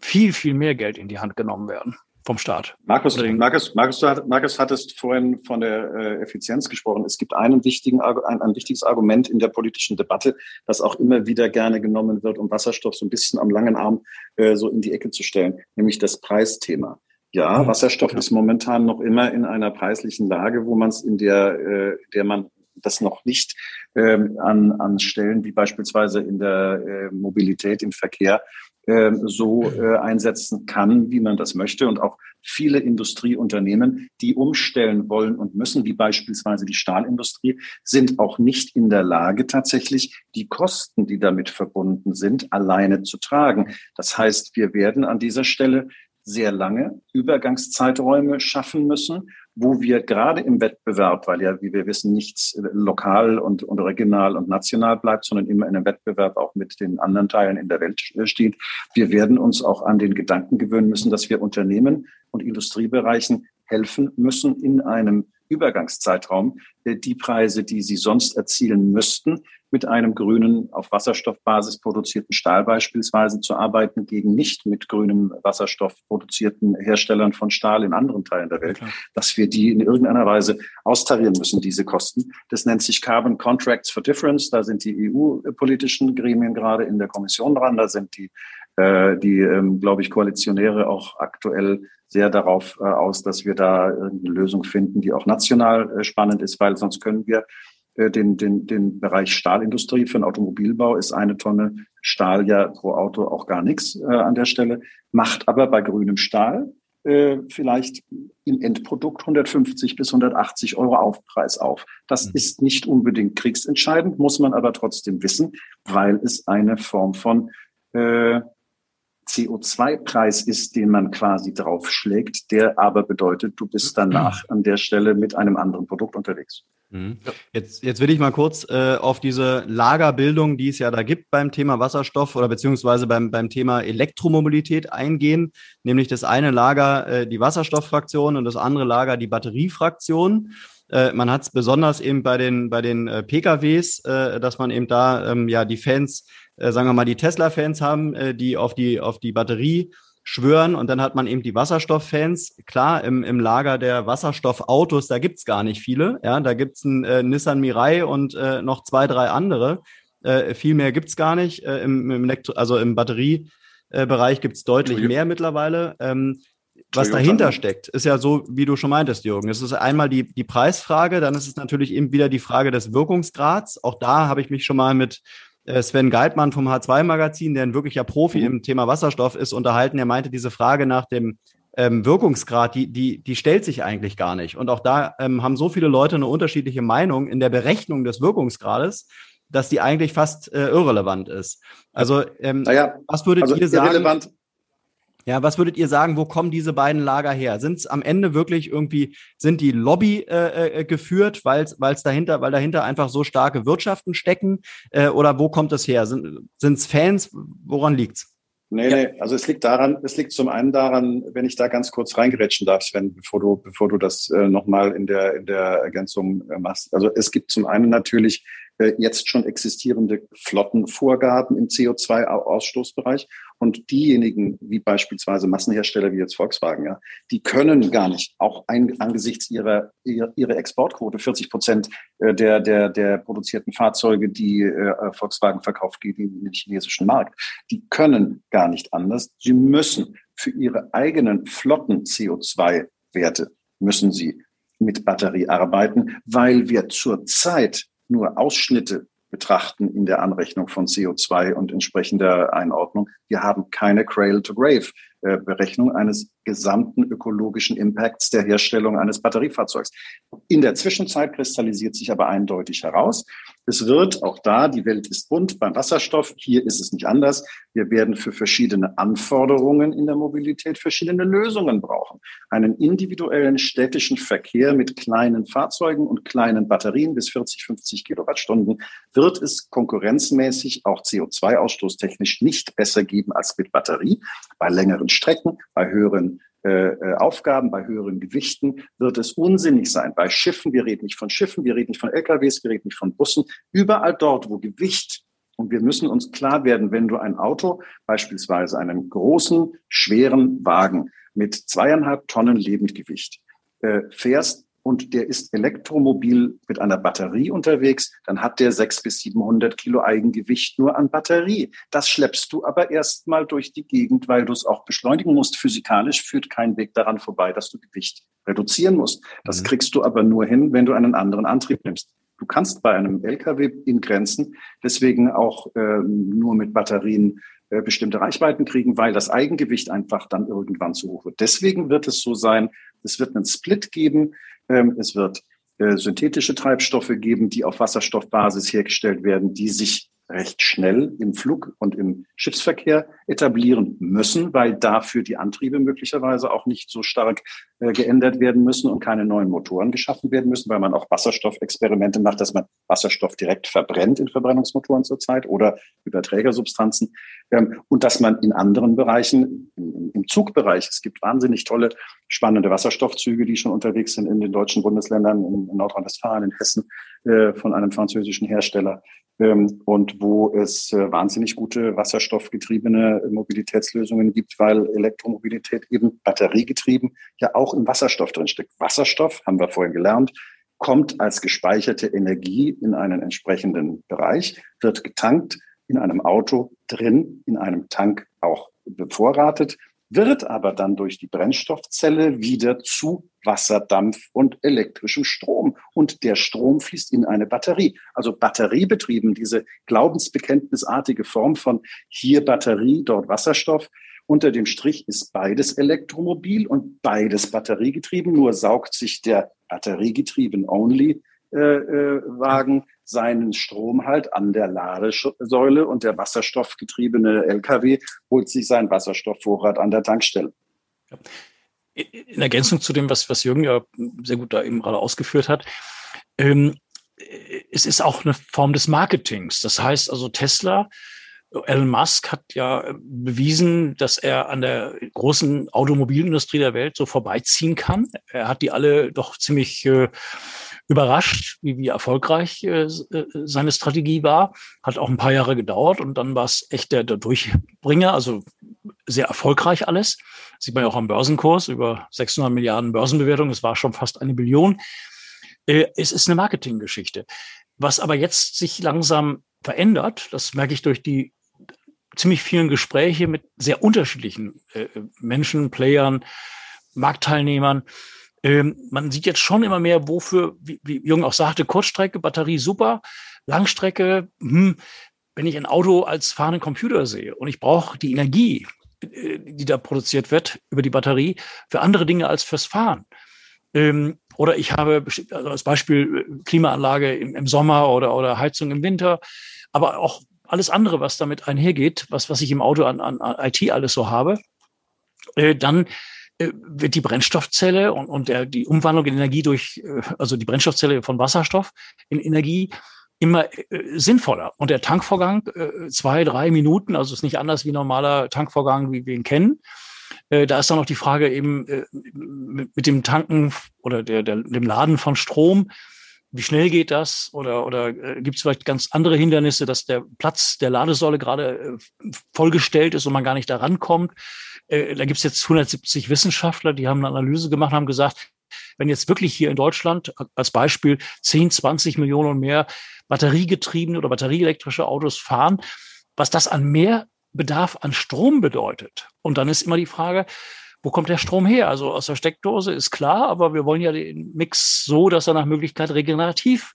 viel, viel mehr Geld in die Hand genommen werden vom Staat. Markus, Markus, Markus, Markus hattest vorhin von der äh, Effizienz gesprochen. Es gibt einen wichtigen, ein, ein wichtiges Argument in der politischen Debatte, das auch immer wieder gerne genommen wird, um Wasserstoff so ein bisschen am langen Arm äh, so in die Ecke zu stellen, nämlich das Preisthema. Ja, Wasserstoff ja. ist momentan noch immer in einer preislichen Lage, wo man es in der, äh, der man das noch nicht ähm, an, an Stellen wie beispielsweise in der äh, Mobilität im Verkehr äh, so äh, einsetzen kann, wie man das möchte. Und auch viele Industrieunternehmen, die umstellen wollen und müssen, wie beispielsweise die Stahlindustrie, sind auch nicht in der Lage, tatsächlich die Kosten, die damit verbunden sind, alleine zu tragen. Das heißt, wir werden an dieser Stelle sehr lange Übergangszeiträume schaffen müssen, wo wir gerade im Wettbewerb, weil ja, wie wir wissen, nichts lokal und, und regional und national bleibt, sondern immer in einem Wettbewerb auch mit den anderen Teilen in der Welt steht, wir werden uns auch an den Gedanken gewöhnen müssen, dass wir Unternehmen und Industriebereichen helfen müssen, in einem Übergangszeitraum äh, die Preise, die sie sonst erzielen müssten, mit einem grünen, auf Wasserstoffbasis produzierten Stahl beispielsweise zu arbeiten, gegen nicht mit grünem Wasserstoff produzierten Herstellern von Stahl in anderen Teilen der Welt, okay. dass wir die in irgendeiner Weise austarieren müssen, diese Kosten. Das nennt sich Carbon Contracts for Difference. Da sind die EU-politischen Gremien gerade in der Kommission dran. Da sind die, äh, die ähm, glaube ich, Koalitionäre auch aktuell sehr darauf äh, aus, dass wir da irgendeine Lösung finden, die auch national äh, spannend ist, weil sonst können wir äh, den, den, den Bereich Stahlindustrie für den Automobilbau ist eine Tonne Stahl ja pro Auto auch gar nichts äh, an der Stelle, macht aber bei grünem Stahl äh, vielleicht im Endprodukt 150 bis 180 Euro Aufpreis auf. Das mhm. ist nicht unbedingt kriegsentscheidend, muss man aber trotzdem wissen, weil es eine Form von äh, CO2-Preis ist, den man quasi draufschlägt, der aber bedeutet, du bist danach an der Stelle mit einem anderen Produkt unterwegs. Mhm. Jetzt, jetzt will ich mal kurz äh, auf diese Lagerbildung, die es ja da gibt beim Thema Wasserstoff oder beziehungsweise beim, beim Thema Elektromobilität eingehen. Nämlich das eine Lager äh, die Wasserstofffraktion und das andere Lager die Batteriefraktion. Äh, man hat es besonders eben bei den, bei den äh, PKWs, äh, dass man eben da ähm, ja die Fans, äh, sagen wir mal, die Tesla-Fans haben, äh, die auf die, auf die Batterie schwören. Und dann hat man eben die Wasserstofffans. Klar, im, im Lager der Wasserstoffautos, da gibt's gar nicht viele. Ja, da gibt's einen äh, Nissan Mirai und äh, noch zwei, drei andere. Äh, viel mehr gibt's gar nicht. Äh, im, im Elektro also im Batteriebereich äh, gibt's deutlich mehr mittlerweile. Ähm, was dahinter steckt, ist ja so, wie du schon meintest, Jürgen. Es ist einmal die, die Preisfrage, dann ist es natürlich eben wieder die Frage des Wirkungsgrads. Auch da habe ich mich schon mal mit Sven Geitmann vom H2-Magazin, der ein wirklicher Profi mhm. im Thema Wasserstoff ist, unterhalten. Er meinte, diese Frage nach dem ähm, Wirkungsgrad, die, die, die stellt sich eigentlich gar nicht. Und auch da ähm, haben so viele Leute eine unterschiedliche Meinung in der Berechnung des Wirkungsgrades, dass die eigentlich fast äh, irrelevant ist. Also, ähm, naja, was würdet also ihr sagen? Irrelevant, ja, was würdet ihr sagen, wo kommen diese beiden Lager her? Sind es am Ende wirklich irgendwie, sind die Lobby äh, äh, geführt, weil es dahinter, weil dahinter einfach so starke Wirtschaften stecken? Äh, oder wo kommt es her? Sind es Fans? Woran liegt's? Nee, ja. nee, also es liegt daran, es liegt zum einen daran, wenn ich da ganz kurz reingerätschen darf, Sven, bevor du, bevor du das äh, nochmal in der, in der Ergänzung äh, machst. Also es gibt zum einen natürlich äh, jetzt schon existierende Flottenvorgaben im CO2-Ausstoßbereich. Und diejenigen, wie beispielsweise Massenhersteller wie jetzt Volkswagen, ja, die können gar nicht, auch ein, angesichts ihrer, ihrer, ihrer Exportquote, 40 Prozent äh, der, der, der produzierten Fahrzeuge, die äh, Volkswagen verkauft, gehen in den chinesischen Markt, die können gar nicht anders. Sie müssen für ihre eigenen Flotten CO2-Werte, müssen sie mit Batterie arbeiten, weil wir zurzeit nur Ausschnitte betrachten in der Anrechnung von CO2 und entsprechender Einordnung. Wir haben keine Cradle-to-Grave-Berechnung eines gesamten ökologischen Impacts der Herstellung eines Batteriefahrzeugs. In der Zwischenzeit kristallisiert sich aber eindeutig heraus, es wird auch da, die Welt ist bunt beim Wasserstoff, hier ist es nicht anders. Wir werden für verschiedene Anforderungen in der Mobilität verschiedene Lösungen brauchen. Einen individuellen städtischen Verkehr mit kleinen Fahrzeugen und kleinen Batterien bis 40, 50 Kilowattstunden wird es konkurrenzmäßig auch CO2-ausstoßtechnisch nicht besser geben als mit Batterie. Bei längeren Strecken, bei höheren äh, äh, Aufgaben, bei höheren Gewichten wird es unsinnig sein. Bei Schiffen, wir reden nicht von Schiffen, wir reden nicht von LKWs, wir reden nicht von Bussen. Überall dort, wo Gewicht und wir müssen uns klar werden, wenn du ein Auto, beispielsweise einen großen, schweren Wagen mit zweieinhalb Tonnen Lebendgewicht äh, fährst, und der ist elektromobil mit einer Batterie unterwegs, dann hat der sechs bis 700 Kilo Eigengewicht nur an Batterie. Das schleppst du aber erstmal durch die Gegend, weil du es auch beschleunigen musst. Physikalisch führt kein Weg daran vorbei, dass du Gewicht reduzieren musst. Das mhm. kriegst du aber nur hin, wenn du einen anderen Antrieb nimmst. Du kannst bei einem LKW in Grenzen deswegen auch äh, nur mit Batterien äh, bestimmte Reichweiten kriegen, weil das Eigengewicht einfach dann irgendwann zu hoch wird. Deswegen wird es so sein, es wird einen Split geben ähm, es wird äh, synthetische Treibstoffe geben, die auf Wasserstoffbasis hergestellt werden, die sich recht schnell im Flug- und im Schiffsverkehr etablieren müssen, weil dafür die Antriebe möglicherweise auch nicht so stark geändert werden müssen und keine neuen Motoren geschaffen werden müssen, weil man auch Wasserstoffexperimente macht, dass man Wasserstoff direkt verbrennt in Verbrennungsmotoren zurzeit oder über Trägersubstanzen. Ähm, und dass man in anderen Bereichen, im, Zugbereich, es gibt wahnsinnig tolle, spannende Wasserstoffzüge, die schon unterwegs sind in den deutschen Bundesländern, in, in Nordrhein-Westfalen, in Hessen, äh, von einem französischen Hersteller ähm, und wo es äh, wahnsinnig gute wasserstoffgetriebene Mobilitätslösungen gibt, weil Elektromobilität eben batteriegetrieben ja auch im Wasserstoff drinsteckt. Wasserstoff, haben wir vorhin gelernt, kommt als gespeicherte Energie in einen entsprechenden Bereich, wird getankt in einem Auto drin, in einem Tank auch bevorratet wird aber dann durch die Brennstoffzelle wieder zu Wasserdampf und elektrischem Strom. Und der Strom fließt in eine Batterie. Also batteriebetrieben, diese glaubensbekenntnisartige Form von hier Batterie, dort Wasserstoff. Unter dem Strich ist beides Elektromobil und beides batteriegetrieben. Nur saugt sich der batteriegetrieben Only äh, äh, Wagen seinen Strom halt an der Ladesäule und der wasserstoffgetriebene LKW holt sich seinen Wasserstoffvorrat an der Tankstelle. In Ergänzung zu dem, was, was Jürgen ja sehr gut da eben gerade ausgeführt hat, ähm, es ist auch eine Form des Marketings. Das heißt also Tesla, Elon Musk hat ja bewiesen, dass er an der großen Automobilindustrie der Welt so vorbeiziehen kann. Er hat die alle doch ziemlich äh, überrascht, wie, wie erfolgreich äh, äh, seine Strategie war. Hat auch ein paar Jahre gedauert und dann war es echt der, der Durchbringer, also sehr erfolgreich alles. Sieht man ja auch am Börsenkurs, über 600 Milliarden Börsenbewertung, es war schon fast eine Billion. Äh, es ist eine Marketinggeschichte. Was aber jetzt sich langsam verändert, das merke ich durch die ziemlich vielen Gespräche mit sehr unterschiedlichen äh, Menschen, Playern, Marktteilnehmern, ähm, man sieht jetzt schon immer mehr, wofür, wie, wie Jung auch sagte, Kurzstrecke, Batterie super, Langstrecke, hm, wenn ich ein Auto als fahrenden Computer sehe und ich brauche die Energie, äh, die da produziert wird über die Batterie, für andere Dinge als fürs Fahren. Ähm, oder ich habe also als Beispiel äh, Klimaanlage im, im Sommer oder, oder Heizung im Winter, aber auch alles andere, was damit einhergeht, was, was ich im Auto an, an IT alles so habe, äh, dann äh, wird die Brennstoffzelle und, und der, die Umwandlung in Energie durch, äh, also die Brennstoffzelle von Wasserstoff in Energie immer äh, sinnvoller. Und der Tankvorgang, äh, zwei, drei Minuten, also ist nicht anders wie normaler Tankvorgang, wie wir ihn kennen. Äh, da ist dann noch die Frage eben äh, mit, mit dem Tanken oder der, der, dem Laden von Strom. Wie schnell geht das? Oder, oder äh, gibt es vielleicht ganz andere Hindernisse, dass der Platz der Ladesäule gerade äh, vollgestellt ist und man gar nicht da rankommt? äh, da gibt es jetzt 170 Wissenschaftler, die haben eine Analyse gemacht, haben gesagt, wenn jetzt wirklich hier in Deutschland als Beispiel 10, 20 Millionen und mehr batteriegetriebene oder batterieelektrische Autos fahren, was das an mehr Bedarf an Strom bedeutet. Und dann ist immer die Frage, wo kommt der Strom her? Also aus der Steckdose ist klar, aber wir wollen ja den Mix so, dass er nach Möglichkeit regenerativ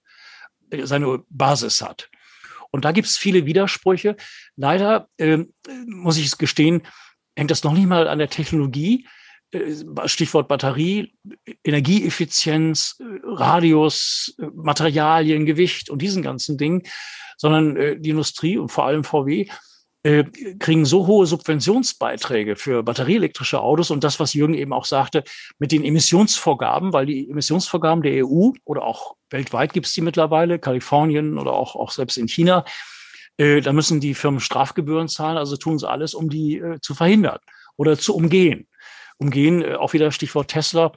äh, seine Basis hat. Und da gibt es viele Widersprüche. Leider äh, muss ich es gestehen, hängt das noch nicht mal an der Technologie, äh, Stichwort Batterie, Energieeffizienz, äh, Radius, Materialien, Gewicht und diesen ganzen Dingen, sondern die Industrie und vor allem VW kriegen so hohe Subventionsbeiträge für batterieelektrische Autos und das, was Jürgen eben auch sagte, mit den Emissionsvorgaben, weil die Emissionsvorgaben der EU oder auch weltweit gibt es die mittlerweile, Kalifornien oder auch, auch selbst in China, äh, da müssen die Firmen Strafgebühren zahlen, also tun sie alles, um die äh, zu verhindern oder zu umgehen. Umgehen, äh, auch wieder Stichwort Tesla,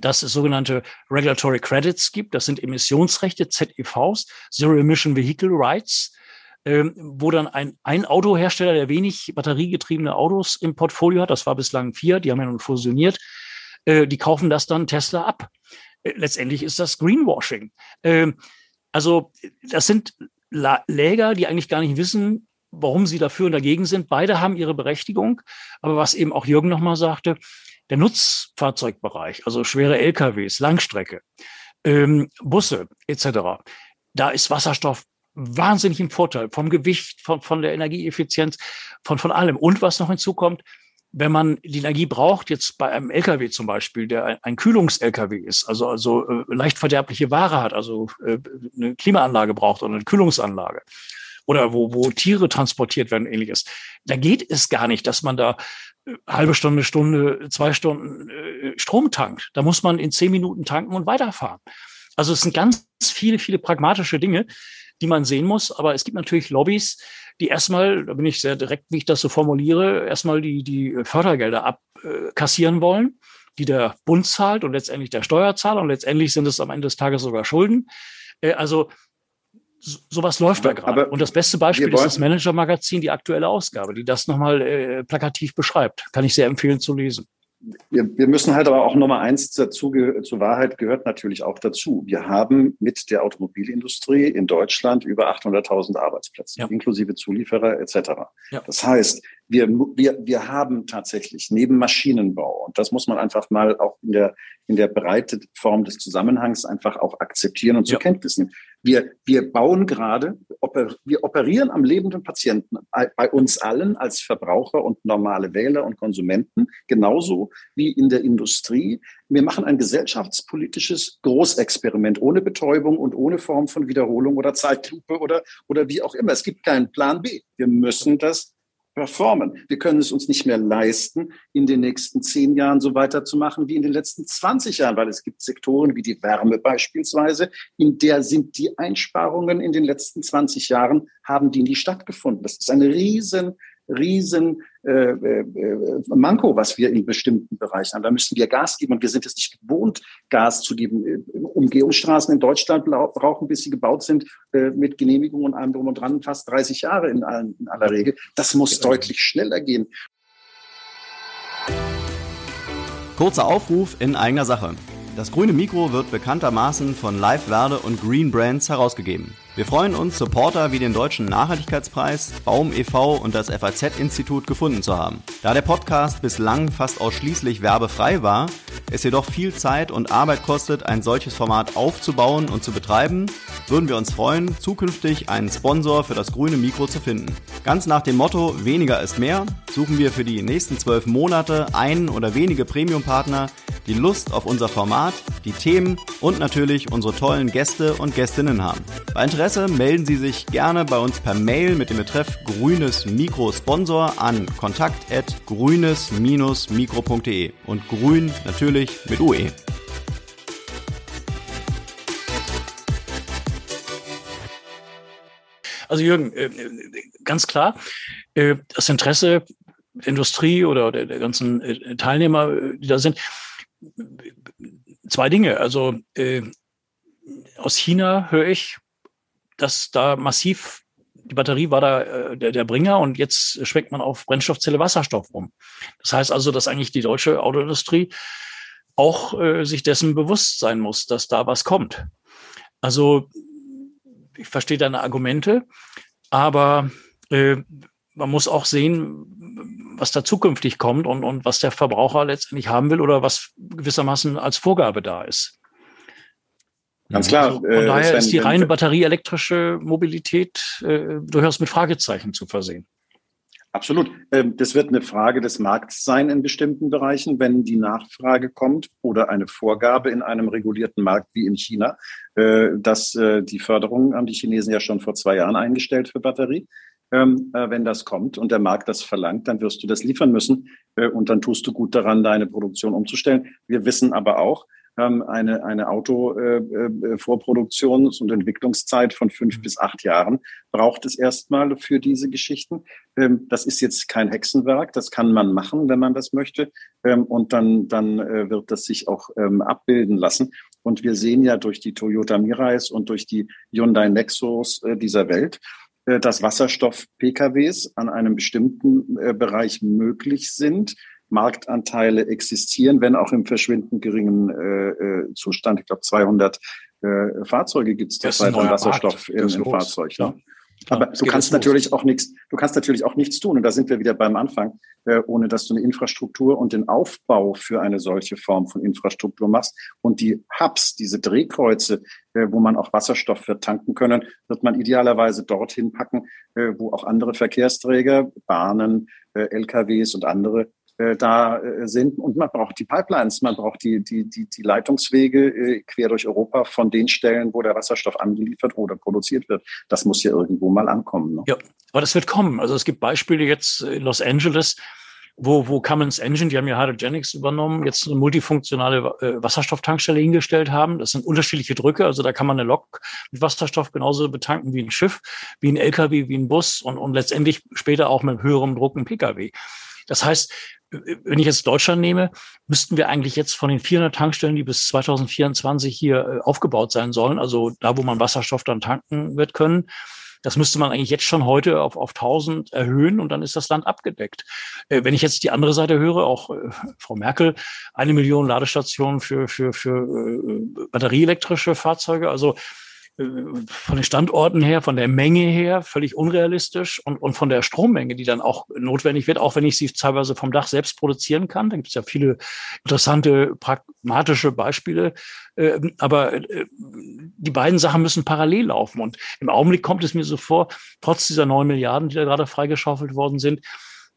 dass es sogenannte Regulatory Credits gibt. Das sind Emissionsrechte, ZEVs, Zero Emission Vehicle Rights, ähm, wo dann ein, ein Autohersteller, der wenig batteriegetriebene Autos im Portfolio hat, das war bislang vier, die haben ja nun fusioniert, äh, die kaufen das dann Tesla ab. Äh, letztendlich ist das Greenwashing. Ähm, also das sind Läger, die eigentlich gar nicht wissen, warum sie dafür und dagegen sind. Beide haben ihre Berechtigung. Aber was eben auch Jürgen nochmal sagte, der Nutzfahrzeugbereich, also schwere LKWs, Langstrecke, ähm, Busse etc., da ist Wasserstoff wahnsinnig im Vorteil vom Gewicht, von, von der Energieeffizienz, von, von allem. Und was noch hinzukommt, wenn man die Energie braucht, jetzt bei einem LKW zum Beispiel, der ein Kühlungs-LKW ist, also, also äh, leicht verderbliche Ware hat, also äh, eine Klimaanlage braucht oder eine Kühlungsanlage oder wo, wo Tiere transportiert werden, ähnliches, da geht es gar nicht, dass man da äh, halbe Stunde, Stunde, zwei Stunden äh, Strom tankt. Da muss man in zehn Minuten tanken und weiterfahren. Also es sind ganz viele, viele pragmatische Dinge, die man sehen muss. Aber es gibt natürlich Lobbys, die erstmal, da bin ich sehr direkt, wie ich das so formuliere, erstmal die, die Fördergelder abkassieren wollen, die der Bund zahlt und letztendlich der Steuerzahler und letztendlich sind es am Ende des Tages sogar Schulden. Äh, also sowas läuft da gerade. Und das beste Beispiel ist das Manager-Magazin, die aktuelle Ausgabe, die das nochmal äh, plakativ beschreibt. Kann ich sehr empfehlen zu lesen wir, wir müssen halt aber auch Nummer eins dazu, zur Wahrheit gehört natürlich auch dazu. Wir haben mit der Automobilindustrie in Deutschland über 800.000 Arbeitsplätze, ja. inklusive Zulieferer etc. Ja. Das heißt, wir, wir, wir haben tatsächlich neben Maschinenbau, und das muss man einfach mal auch in der, in der breite Form des Zusammenhangs einfach auch akzeptieren und zur ja. Kenntnis nehmen. Wir, wir bauen gerade, wir operieren am lebenden Patienten bei uns allen als Verbraucher und normale Wähler und Konsumenten, genauso wie in der Industrie. Wir machen ein gesellschaftspolitisches Großexperiment ohne Betäubung und ohne Form von Wiederholung oder Zeitlupe oder, oder wie auch immer. Es gibt keinen Plan B. Wir müssen das performen. Wir können es uns nicht mehr leisten, in den nächsten zehn Jahren so weiterzumachen wie in den letzten 20 Jahren, weil es gibt Sektoren wie die Wärme beispielsweise, in der sind die Einsparungen in den letzten 20 Jahren, haben die nie stattgefunden. Das ist eine riesen riesen äh, äh, Manko, was wir in bestimmten Bereichen haben. Da müssen wir Gas geben und wir sind es nicht gewohnt, Gas zu geben. Äh, Umgehungsstraßen in Deutschland brauchen, bis sie gebaut sind, äh, mit Genehmigung und allem drum und dran, fast 30 Jahre in, allen, in aller Regel. Das muss ja. deutlich schneller gehen. Kurzer Aufruf in eigener Sache. Das grüne Mikro wird bekanntermaßen von Live Verde und Green Brands herausgegeben. Wir freuen uns, Supporter wie den Deutschen Nachhaltigkeitspreis, Baum e.V. und das FAZ-Institut gefunden zu haben. Da der Podcast bislang fast ausschließlich werbefrei war, es jedoch viel Zeit und Arbeit kostet, ein solches Format aufzubauen und zu betreiben, würden wir uns freuen, zukünftig einen Sponsor für das grüne Mikro zu finden. Ganz nach dem Motto weniger ist mehr, suchen wir für die nächsten zwölf Monate einen oder wenige Premium-Partner, die Lust auf unser Format, die Themen und natürlich unsere tollen Gäste und Gästinnen haben. Bei melden Sie sich gerne bei uns per Mail mit dem Betreff grünes Mikro Sponsor an kontakt@grünes-mikro.de und grün natürlich mit UE. Also Jürgen, äh, ganz klar, äh, das Interesse der Industrie oder der, ganzen äh, Teilnehmer, die da sind, zwei Dinge. Also aus China höre ich, dass da massiv die Batterie war da äh, der, der Bringer und jetzt schwenkt man auf Brennstoffzelle Wasserstoff um. Das heißt also, dass eigentlich die deutsche Autoindustrie auch äh, sich dessen bewusst sein muss, dass da was kommt. Also ich verstehe deine Argumente, aber äh, man muss auch sehen, was da zukünftig kommt und, und was der Verbraucher letztendlich haben will oder was gewissermaßen als Vorgabe da ist. Ganz klar. Also von äh, daher Sven, ist die reine batterieelektrische Mobilität äh, durchaus mit Fragezeichen zu versehen. Absolut. Ähm, das wird eine Frage des Markts sein in bestimmten Bereichen, wenn die Nachfrage kommt oder eine Vorgabe in einem regulierten Markt wie in China, äh, dass äh, die Förderung haben die Chinesen ja schon vor zwei Jahren eingestellt für Batterie. Ähm, äh, wenn das kommt und der Markt das verlangt, dann wirst du das liefern müssen und dann tust du gut daran, deine Produktion umzustellen. Wir wissen aber auch, ähm, eine, eine Auto-Vorproduktions- äh, äh, und Entwicklungszeit von fünf mhm. bis acht Jahren braucht es erstmal für diese Geschichten. Ähm, das ist jetzt kein Hexenwerk, das kann man machen, wenn man das möchte. Ähm, und dann, dann äh, wird das sich auch abbilden lassen. Und wir sehen ja durch die Toyota Mirais und durch die Hyundai Nexos dieser Welt, dass Wasserstoff-PKWs an einem bestimmten Bereich möglich sind, Marktanteile existieren, wenn auch im verschwindend geringen äh, äh Zustand. Ich glaube, 200 äh, Fahrzeuge gibt es derzeit an Wasserstoff im, im Fahrzeug. Ne? Aber du kannst natürlich auch nichts, du kannst natürlich auch nichts tun. Und da sind wir wieder beim Anfang, äh, ohne dass du eine Infrastruktur und den Aufbau für eine solche Form von Infrastruktur machst. Und die Hubs, diese Drehkreuze, äh, wo man auch Wasserstoff wird tanken können, wird man idealerweise dorthin packen, äh, wo auch andere Verkehrsträger, Bahnen, äh, LKWs und andere da äh, sind. Und man braucht die Pipelines, man braucht die, die, die, die Leitungswege äh, quer durch Europa von den Stellen, wo der Wasserstoff angeliefert oder produziert wird. Das muss ja irgendwo mal ankommen. Ne? Ja, aber das wird kommen. Also es gibt Beispiele jetzt in Los Angeles, wo, wo Cummins Engine, die haben ja Hydrogenics übernommen, jetzt eine multifunktionale äh, Wasserstofftankstelle hingestellt haben. Das sind unterschiedliche Drücke, also da kann man eine Lok mit Wasserstoff genauso betanken wie ein Schiff, wie ein LKW, wie ein Bus und, und letztendlich später auch mit höherem Druck ein Pkw. Das heißt, wenn ich jetzt Deutschland nehme, müssten wir eigentlich jetzt von den 400 Tankstellen, die bis 2024 hier äh, aufgebaut sein sollen, also da, wo man Wasserstoff dann tanken wird können, das müsste man eigentlich jetzt schon heute auf, auf 1000 erhöhen und dann ist das Land abgedeckt. Äh, wenn ich jetzt die andere Seite höre, auch äh, Frau Merkel, eine Million Ladestationen für, für, für äh, batterieelektrische Fahrzeuge, also von den Standorten her, von der Menge her völlig unrealistisch und, und von der Strommenge, die dann auch notwendig wird, auch wenn ich sie teilweise vom Dach selbst produzieren kann. Da gibt es ja viele interessante, pragmatische Beispiele. Äh, aber äh, die beiden Sachen müssen parallel laufen. Und im Augenblick kommt es mir so vor, trotz dieser neun Milliarden, die da gerade freigeschaufelt worden sind,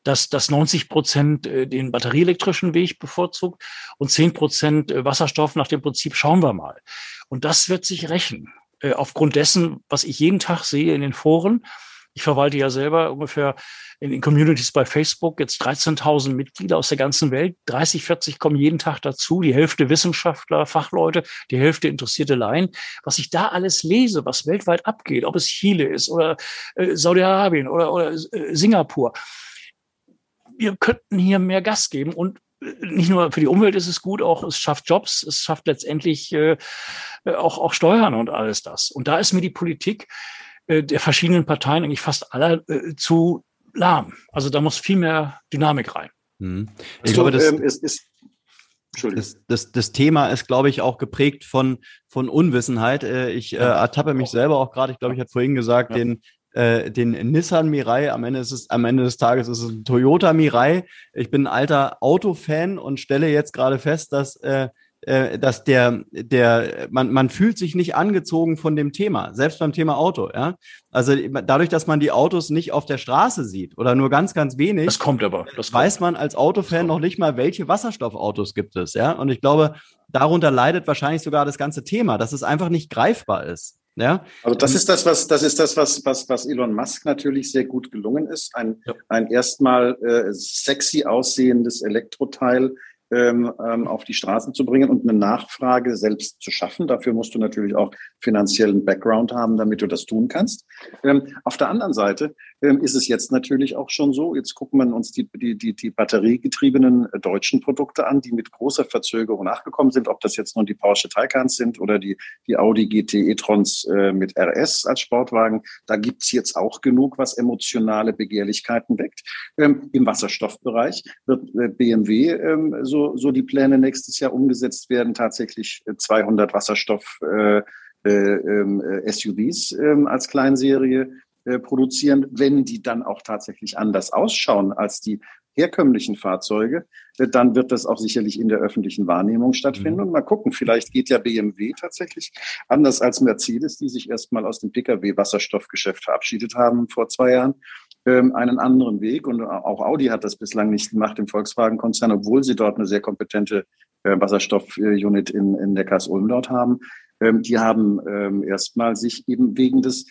dass, dass 90 Prozent den batterieelektrischen Weg bevorzugt und 10 Prozent Wasserstoff nach dem Prinzip schauen wir mal. Und das wird sich rächen. Äh, aufgrund dessen, was ich jeden Tag sehe in den Foren, Ich verwalte ja selber ungefähr in den Communities bei Facebook jetzt 13.000 Mitglieder aus der ganzen Welt. 30, 40 kommen jeden Tag dazu. Die Hälfte Wissenschaftler, Fachleute, die Hälfte interessierte Laien. Was ich da alles lese, was weltweit abgeht, ob es Chile ist oder äh, Saudi-Arabien oder, oder äh, Singapur. Wir könnten hier mehr Gas geben und nicht nur für die Umwelt ist es gut, auch es schafft Jobs, es schafft letztendlich äh, auch, auch Steuern und alles das. Und da ist mir die Politik äh, der verschiedenen Parteien, eigentlich fast aller, äh, zu lahm. Also da muss viel mehr Dynamik rein. Mhm. Ich glaube, das ähm, ist, ist das, das, das Thema ist, glaube ich, auch geprägt von, von Unwissenheit. Äh, ich äh, ertappe mich selber auch gerade, ich glaube, ich hatte vorhin gesagt, ja. den, äh, den Nissan Mirai. Am Ende ist es, am Ende des Tages ist es ein Toyota Mirai. Ich bin ein alter Autofan und stelle jetzt gerade fest, dass äh, äh, dass der, der, man, man fühlt sich nicht angezogen von dem Thema, selbst beim Thema Auto, ja. Also dadurch, dass man die Autos nicht auf der Straße sieht oder nur ganz, ganz wenig. Das kommt aber. Das weiß man als Autofan noch nicht mal, welche Wasserstoffautos gibt es, ja. Und ich glaube, darunter leidet wahrscheinlich sogar das ganze Thema, dass es einfach nicht greifbar ist. Ja. Also das ist das, was das ist das, was was was Elon Musk natürlich sehr gut gelungen ist. Ein ja. ein erstmal äh, sexy aussehendes Elektroteil ähm, ähm, auf die Straßen zu bringen und eine Nachfrage selbst zu schaffen. Dafür musst du natürlich auch finanziellen Background haben, damit du das tun kannst. Ähm, auf der anderen Seite ähm, ist es jetzt natürlich auch schon so, jetzt gucken wir uns die, die, die, die batteriegetriebenen äh, deutschen Produkte an, die mit großer Verzögerung nachgekommen sind, ob das jetzt nun die Porsche Taycans sind oder die, die Audi GT e-trons äh, mit RS als Sportwagen. Da gibt's jetzt auch genug, was emotionale Begehrlichkeiten weckt. Ähm, Im Wasserstoffbereich wird äh, BMW ähm, so, so die Pläne nächstes Jahr umgesetzt werden, tatsächlich 200 äh, Wasserstoff äh, äh, ähm, äh, SUVs als Kleinserie äh, produzieren, wenn die dann auch tatsächlich anders ausschauen als die herkömmlichen Fahrzeuge, äh, dann wird das auch sicherlich in der öffentlichen Wahrnehmung stattfinden. Mhm. Und mal gucken, vielleicht geht ja BMW tatsächlich anders als Mercedes, die sich erstmal aus dem Pkw-Wasserstoffgeschäft verabschiedet haben vor zwei Jahren, ähm, einen anderen Weg. Und auch Audi hat das bislang nicht gemacht im Volkswagen-Konzern, obwohl sie dort eine sehr kompetente äh, Wasserstoff-Unit in, in Neckars-Ulm dort haben. Ähm, die haben ähm, erstmal sich eben wegen des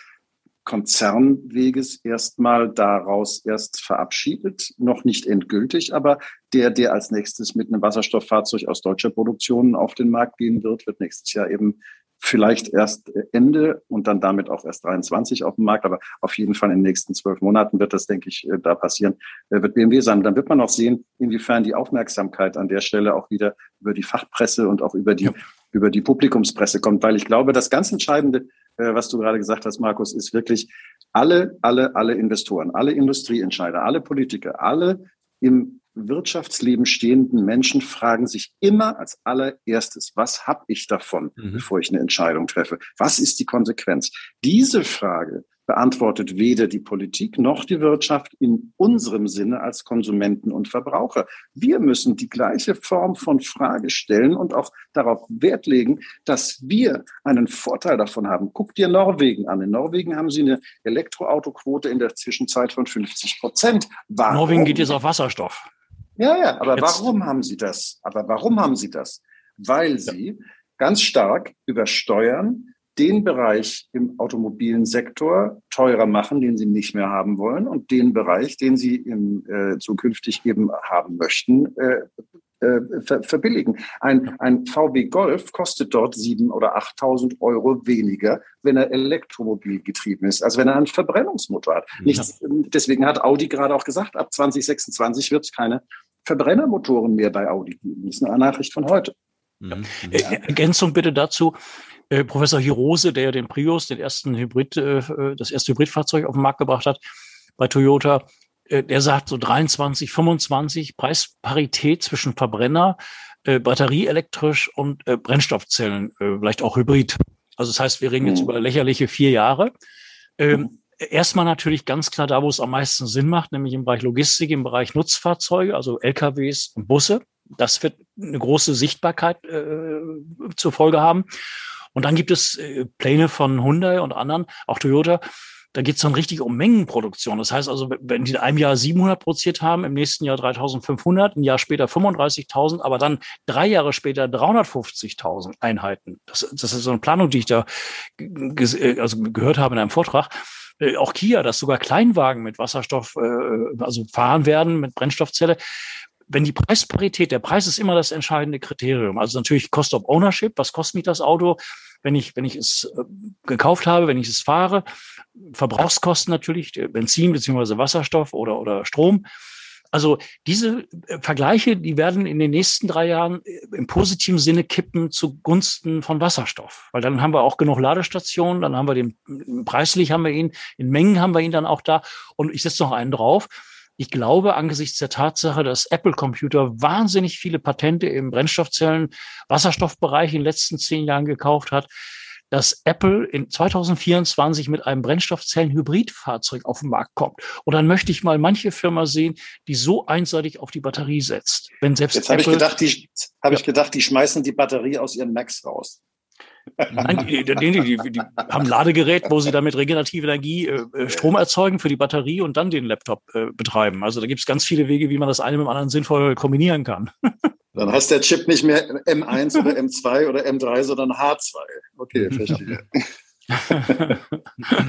Konzernweges erstmal daraus erst verabschiedet, noch nicht endgültig, aber der, der als nächstes mit einem Wasserstofffahrzeug aus deutscher Produktion auf den Markt gehen wird, wird nächstes Jahr eben vielleicht erst Ende und dann damit auch erst 23 auf dem Markt, aber auf jeden Fall in den nächsten zwölf Monaten wird das, denke ich, äh, da passieren, äh, wird BMW sein. Dann wird man auch sehen, inwiefern die Aufmerksamkeit an der Stelle auch wieder über die Fachpresse und auch über die, ja. über die Publikumspresse kommt, weil ich glaube, das ganz Entscheidende was du gerade gesagt hast, Markus, ist wirklich alle, alle, alle Investoren, alle Industrieentscheider, alle Politiker, alle im Wirtschaftsleben stehenden Menschen fragen sich immer als allererstes, was habe ich davon, mhm. bevor ich eine Entscheidung treffe? Was ist die Konsequenz? Diese Frage beantwortet weder die Politik noch die Wirtschaft in unserem Sinne als Konsumenten und Verbraucher. Wir müssen die gleiche Form von Frage stellen und auch darauf Wert legen, dass wir einen Vorteil davon haben. Guck dir Norwegen an. In Norwegen haben sie eine Elektroautoquote in der Zwischenzeit von 50 Prozent. Warum? Norwegen geht jetzt auf Wasserstoff. Ja, ja, aber jetzt. warum haben sie das? Aber warum haben sie das? Weil sie ja. ganz stark übersteuern, den Bereich im automobilen Sektor teurer machen, den sie nicht mehr haben wollen und den Bereich, den sie im, äh, zukünftig eben haben möchten, äh, äh, ver verbilligen. Ein, ein VW Golf kostet dort sieben oder 8.000 Euro weniger, wenn er elektromobil getrieben ist, als wenn er einen Verbrennungsmotor hat. Ja. Nichts, deswegen hat Audi gerade auch gesagt, ab 2026 wird es keine Verbrennermotoren mehr bei Audi geben. Das ist eine Nachricht von heute. Ja. Mhm. Ergänzung bitte dazu. Äh, Professor Hirose, der den Prius, den ersten Hybrid, äh, äh, das erste Hybridfahrzeug auf den Markt gebracht hat bei Toyota, äh, der sagt so 23, 25 Preisparität zwischen Verbrenner, äh, batterieelektrisch und äh, Brennstoffzellen, äh, vielleicht auch Hybrid. Also das heißt, wir reden jetzt mhm. über lächerliche vier Jahre. Ähm, mhm. Erstmal natürlich ganz klar da, wo es am meisten Sinn macht, nämlich im Bereich Logistik, im Bereich Nutzfahrzeuge, also LKWs und Busse. Das wird eine große Sichtbarkeit äh, zur Folge haben. Und dann gibt es äh, Pläne von Hyundai und anderen, auch Toyota. Da geht es dann richtig um Mengenproduktion. Das heißt also, wenn die in einem Jahr 700 produziert haben, im nächsten Jahr 3500, ein Jahr später 35.000, aber dann drei Jahre später 350.000 Einheiten. Das, das ist so eine Planung, die ich da äh, also gehört habe in einem Vortrag. äh, auch Kia, dass sogar Kleinwagen mit Wasserstoff, äh, also fahren werden mit Brennstoffzelle wenn die Preisparität, der Preis ist immer das entscheidende Kriterium. Also natürlich Cost of Ownership, was kostet mich das Auto, wenn ich, wenn ich es äh, gekauft habe, wenn ich es fahre. Verbrauchskosten natürlich, Benzin beziehungsweise Wasserstoff oder, oder Strom. Also diese äh, Vergleiche, die werden in den nächsten drei Jahren äh, im positiven Sinne kippen zugunsten von Wasserstoff. Weil dann haben wir auch genug Ladestationen, dann haben wir den, preislich haben wir ihn, in Mengen haben wir ihn dann auch da. Und ich setze noch einen drauf. Ich glaube, angesichts der Tatsache, dass Apple Computer wahnsinnig viele Patente im Brennstoffzellen, Wasserstoffbereich in den letzten zehn Jahren gekauft hat, dass Apple in 2024 mit einem Brennstoffzellen-Hybridfahrzeug auf den Markt kommt. Und dann möchte ich mal manche Firma sehen, die so einseitig auf die Batterie setzt. Wenn selbst Jetzt habe ich gedacht, die, habe ich gedacht, die schmeißen die Batterie aus ihren Macs raus. Nein, die, die, die, die, haben ein Ladegerät, wo sie damit regenerative Energie, äh, äh, Strom erzeugen für die Batterie und dann den Laptop äh, betreiben. Also da gibt es ganz viele Wege, wie man das eine mit dem anderen sinnvoll kombinieren kann. Dann heißt der Chip nicht mehr M1 oder M2 oder M3, sondern H2. Okay, verstehe.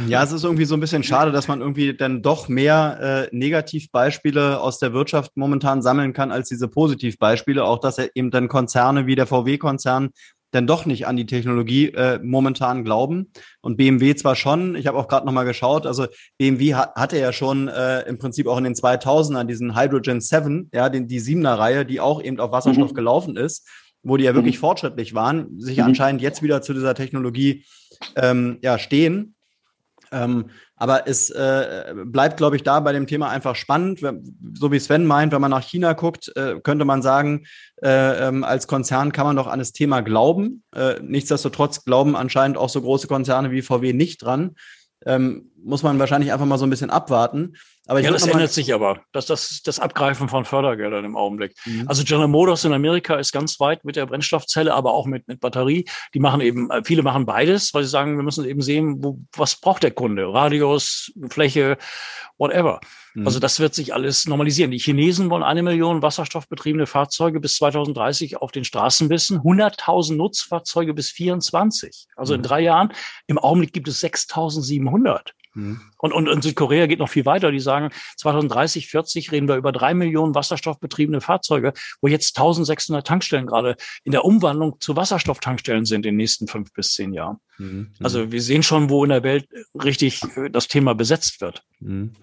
ja, es ist irgendwie so ein bisschen schade, dass man irgendwie dann doch mehr äh, Negativbeispiele aus der Wirtschaft momentan sammeln kann als diese Positivbeispiele. Auch dass er eben dann Konzerne wie der VW-Konzern denn doch nicht an die Technologie äh, momentan glauben. Und BMW zwar schon, ich habe auch gerade nochmal geschaut, also BMW hat, hatte ja schon äh, im Prinzip auch in den 2000ern diesen Hydrogen 7, ja, den, die 7er Reihe, die auch eben auf Wasserstoff mhm. gelaufen ist, wo die ja wirklich mhm. fortschrittlich waren, sich mhm. anscheinend jetzt wieder zu dieser Technologie ähm, ja, stehen. Ähm, aber es äh, bleibt, glaube ich, da bei dem Thema einfach spannend. So wie Sven meint, wenn man nach China guckt, äh, könnte man sagen, äh, ähm, als Konzern kann man doch an das Thema glauben. Äh, nichtsdestotrotz glauben anscheinend auch so große Konzerne wie VW nicht dran. Ähm, muss man wahrscheinlich einfach mal so ein bisschen abwarten. Aber ja, das ändert sich aber. Das, das, das Abgreifen von Fördergeldern im Augenblick. Mhm. Also General Motors in Amerika ist ganz weit mit der Brennstoffzelle, aber auch mit, mit Batterie. Die machen eben, äh, viele machen beides, weil sie sagen, wir müssen eben sehen, wo, was braucht der Kunde? Radius, Fläche, whatever. Mhm. Also das wird sich alles normalisieren. Die Chinesen wollen eine Million wasserstoffbetriebene Fahrzeuge bis 2030 auf den Straßen wissen, 100.000 Nutzfahrzeuge bis 24. Also mhm. in drei Jahren. Im Augenblick gibt es 6.700. Mhm. Und, und, und Südkorea geht noch viel weiter. Die sagen, 2030, 40 reden wir über drei Millionen wasserstoffbetriebene Fahrzeuge, wo jetzt 1600 Tankstellen gerade in der Umwandlung zu Wasserstofftankstellen sind in den nächsten fünf bis zehn Jahren. Mhm. Also wir sehen schon, wo in der Welt richtig äh, das Thema besetzt wird. Mhm.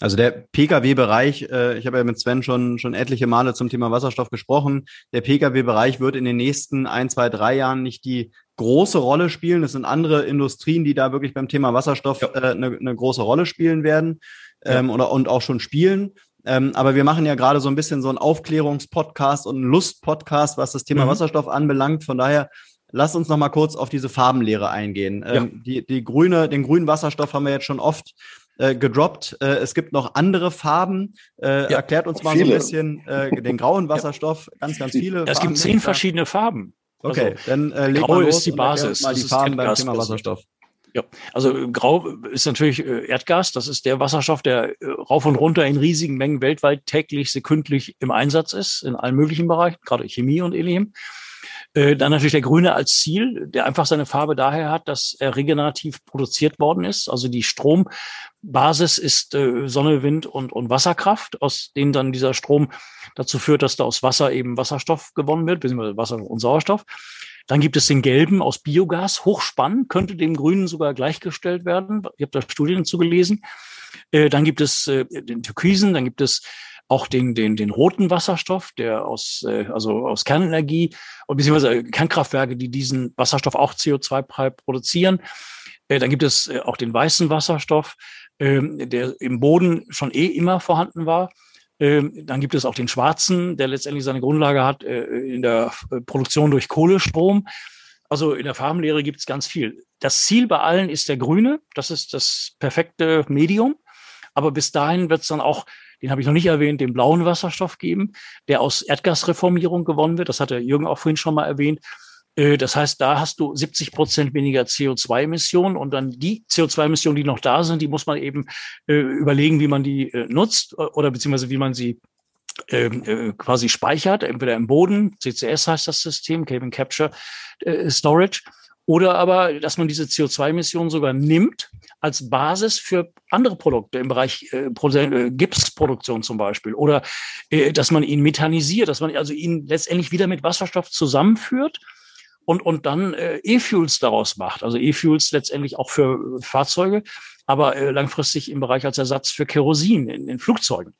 Also der Pkw-Bereich, äh, ich habe ja mit Sven schon, schon etliche Male zum Thema Wasserstoff gesprochen. Der Pkw-Bereich wird in den nächsten ein, zwei, drei Jahren nicht die große Rolle spielen. Es sind andere Industrien, die da wirklich beim Thema Wasserstoff ja. äh, eine, eine große Rolle spielen werden ähm, ja. oder und auch schon spielen. Ähm, aber wir machen ja gerade so ein bisschen so einen Aufklärungspodcast und einen Lustpodcast, was das Thema mhm. Wasserstoff anbelangt. Von daher Lass uns noch mal kurz auf diese Farbenlehre eingehen. Ja. Ähm, die, die grüne, den grünen Wasserstoff haben wir jetzt schon oft äh, gedroppt. Äh, es gibt noch andere Farben. Äh, ja, erklärt uns mal viele. so ein bisschen äh, den grauen Wasserstoff. Ja. Ganz, ganz viele. Es gibt zehn verschiedene Farben. Okay, also, dann äh, leg Grau ist die Basis. Mal die Farben beim Thema Wasserstoff. Ja, also Grau ist natürlich äh, Erdgas. Das ist der Wasserstoff, der äh, rauf und runter in riesigen Mengen weltweit täglich, sekündlich im Einsatz ist, in allen möglichen Bereichen, gerade Chemie und ähnlichem. Äh, dann natürlich der Grüne als Ziel, der einfach seine Farbe daher hat, dass er regenerativ produziert worden ist. Also die Strombasis ist äh, Sonne, Wind und, und Wasserkraft, aus denen dann dieser Strom dazu führt, dass da aus Wasser eben Wasserstoff gewonnen wird, beziehungsweise Wasser und Sauerstoff. Dann gibt es den gelben aus Biogas, hochspannend, könnte dem grünen sogar gleichgestellt werden. Ich habe da Studien zugelesen. Äh, dann gibt es äh, den türkisen, dann gibt es auch den, den, den roten Wasserstoff, der aus, äh, also aus Kernenergie und beziehungsweise Kernkraftwerke, die diesen Wasserstoff auch CO2-frei produzieren. Äh, dann gibt es äh, auch den weißen Wasserstoff, äh, der im Boden schon eh immer vorhanden war. Ähm, dann gibt es auch den schwarzen, der letztendlich seine Grundlage hat äh, in der äh, Produktion durch Kohlestrom. Also in der Farbenlehre gibt es ganz viel. Das Ziel bei allen ist der grüne. Das ist das perfekte Medium. Aber bis dahin wird es dann auch den habe ich noch nicht erwähnt, den blauen Wasserstoff geben, der aus Erdgasreformierung gewonnen wird. Das hat der Jürgen auch vorhin schon mal erwähnt. Äh, das heißt, da hast du 70 Prozent weniger CO2-Emissionen und dann die CO2-Emissionen, die noch da sind, die muss man eben äh, überlegen, wie man die äh, nutzt oder beziehungsweise wie man sie ähm, äh, quasi speichert, entweder im Boden, CCS heißt das System, Carbon Capture Storage, Oder aber, dass man diese CO2-Emissionen sogar nimmt als Basis für andere Produkte im Bereich äh, äh, Gipsproduktion zum Beispiel. Oder äh, dass man ihn methanisiert, dass man also ihn letztendlich wieder mit Wasserstoff zusammenführt und, und dann äh, E-Fuels daraus macht. Also E-Fuels letztendlich auch für Fahrzeuge, aber äh, langfristig im Bereich als Ersatz für Kerosin in, in Flugzeugen.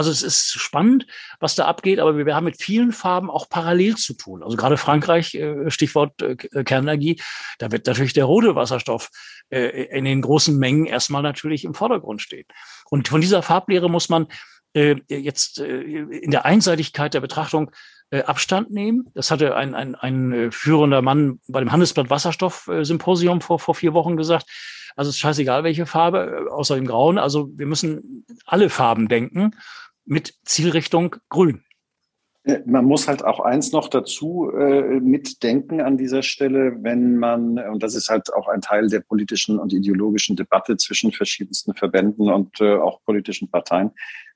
Also es ist spannend, was da abgeht, aber wir haben mit vielen Farben auch parallel zu tun. Also gerade Frankreich, äh, Stichwort äh, Kernenergie, da wird natürlich der rote Wasserstoff äh, in den großen Mengen erstmal natürlich im Vordergrund stehen. Und von dieser Farblehre muss man jetzt in der Einseitigkeit der Betrachtung Abstand nehmen. Das hatte ein, ein, ein führender Mann bei dem Handelsblatt Wasserstoff Symposium vor, vor vier Wochen gesagt. Also es ist scheißegal, welche Farbe, außer dem Grauen. Also wir müssen alle Farben denken mit Zielrichtung grün. Man muss halt auch eins noch dazu äh, mitdenken an dieser Stelle, wenn man, und das ist halt auch ein Teil der politischen und ideologischen Debatte zwischen verschiedensten Verbänden und äh, auch politischen Parteien,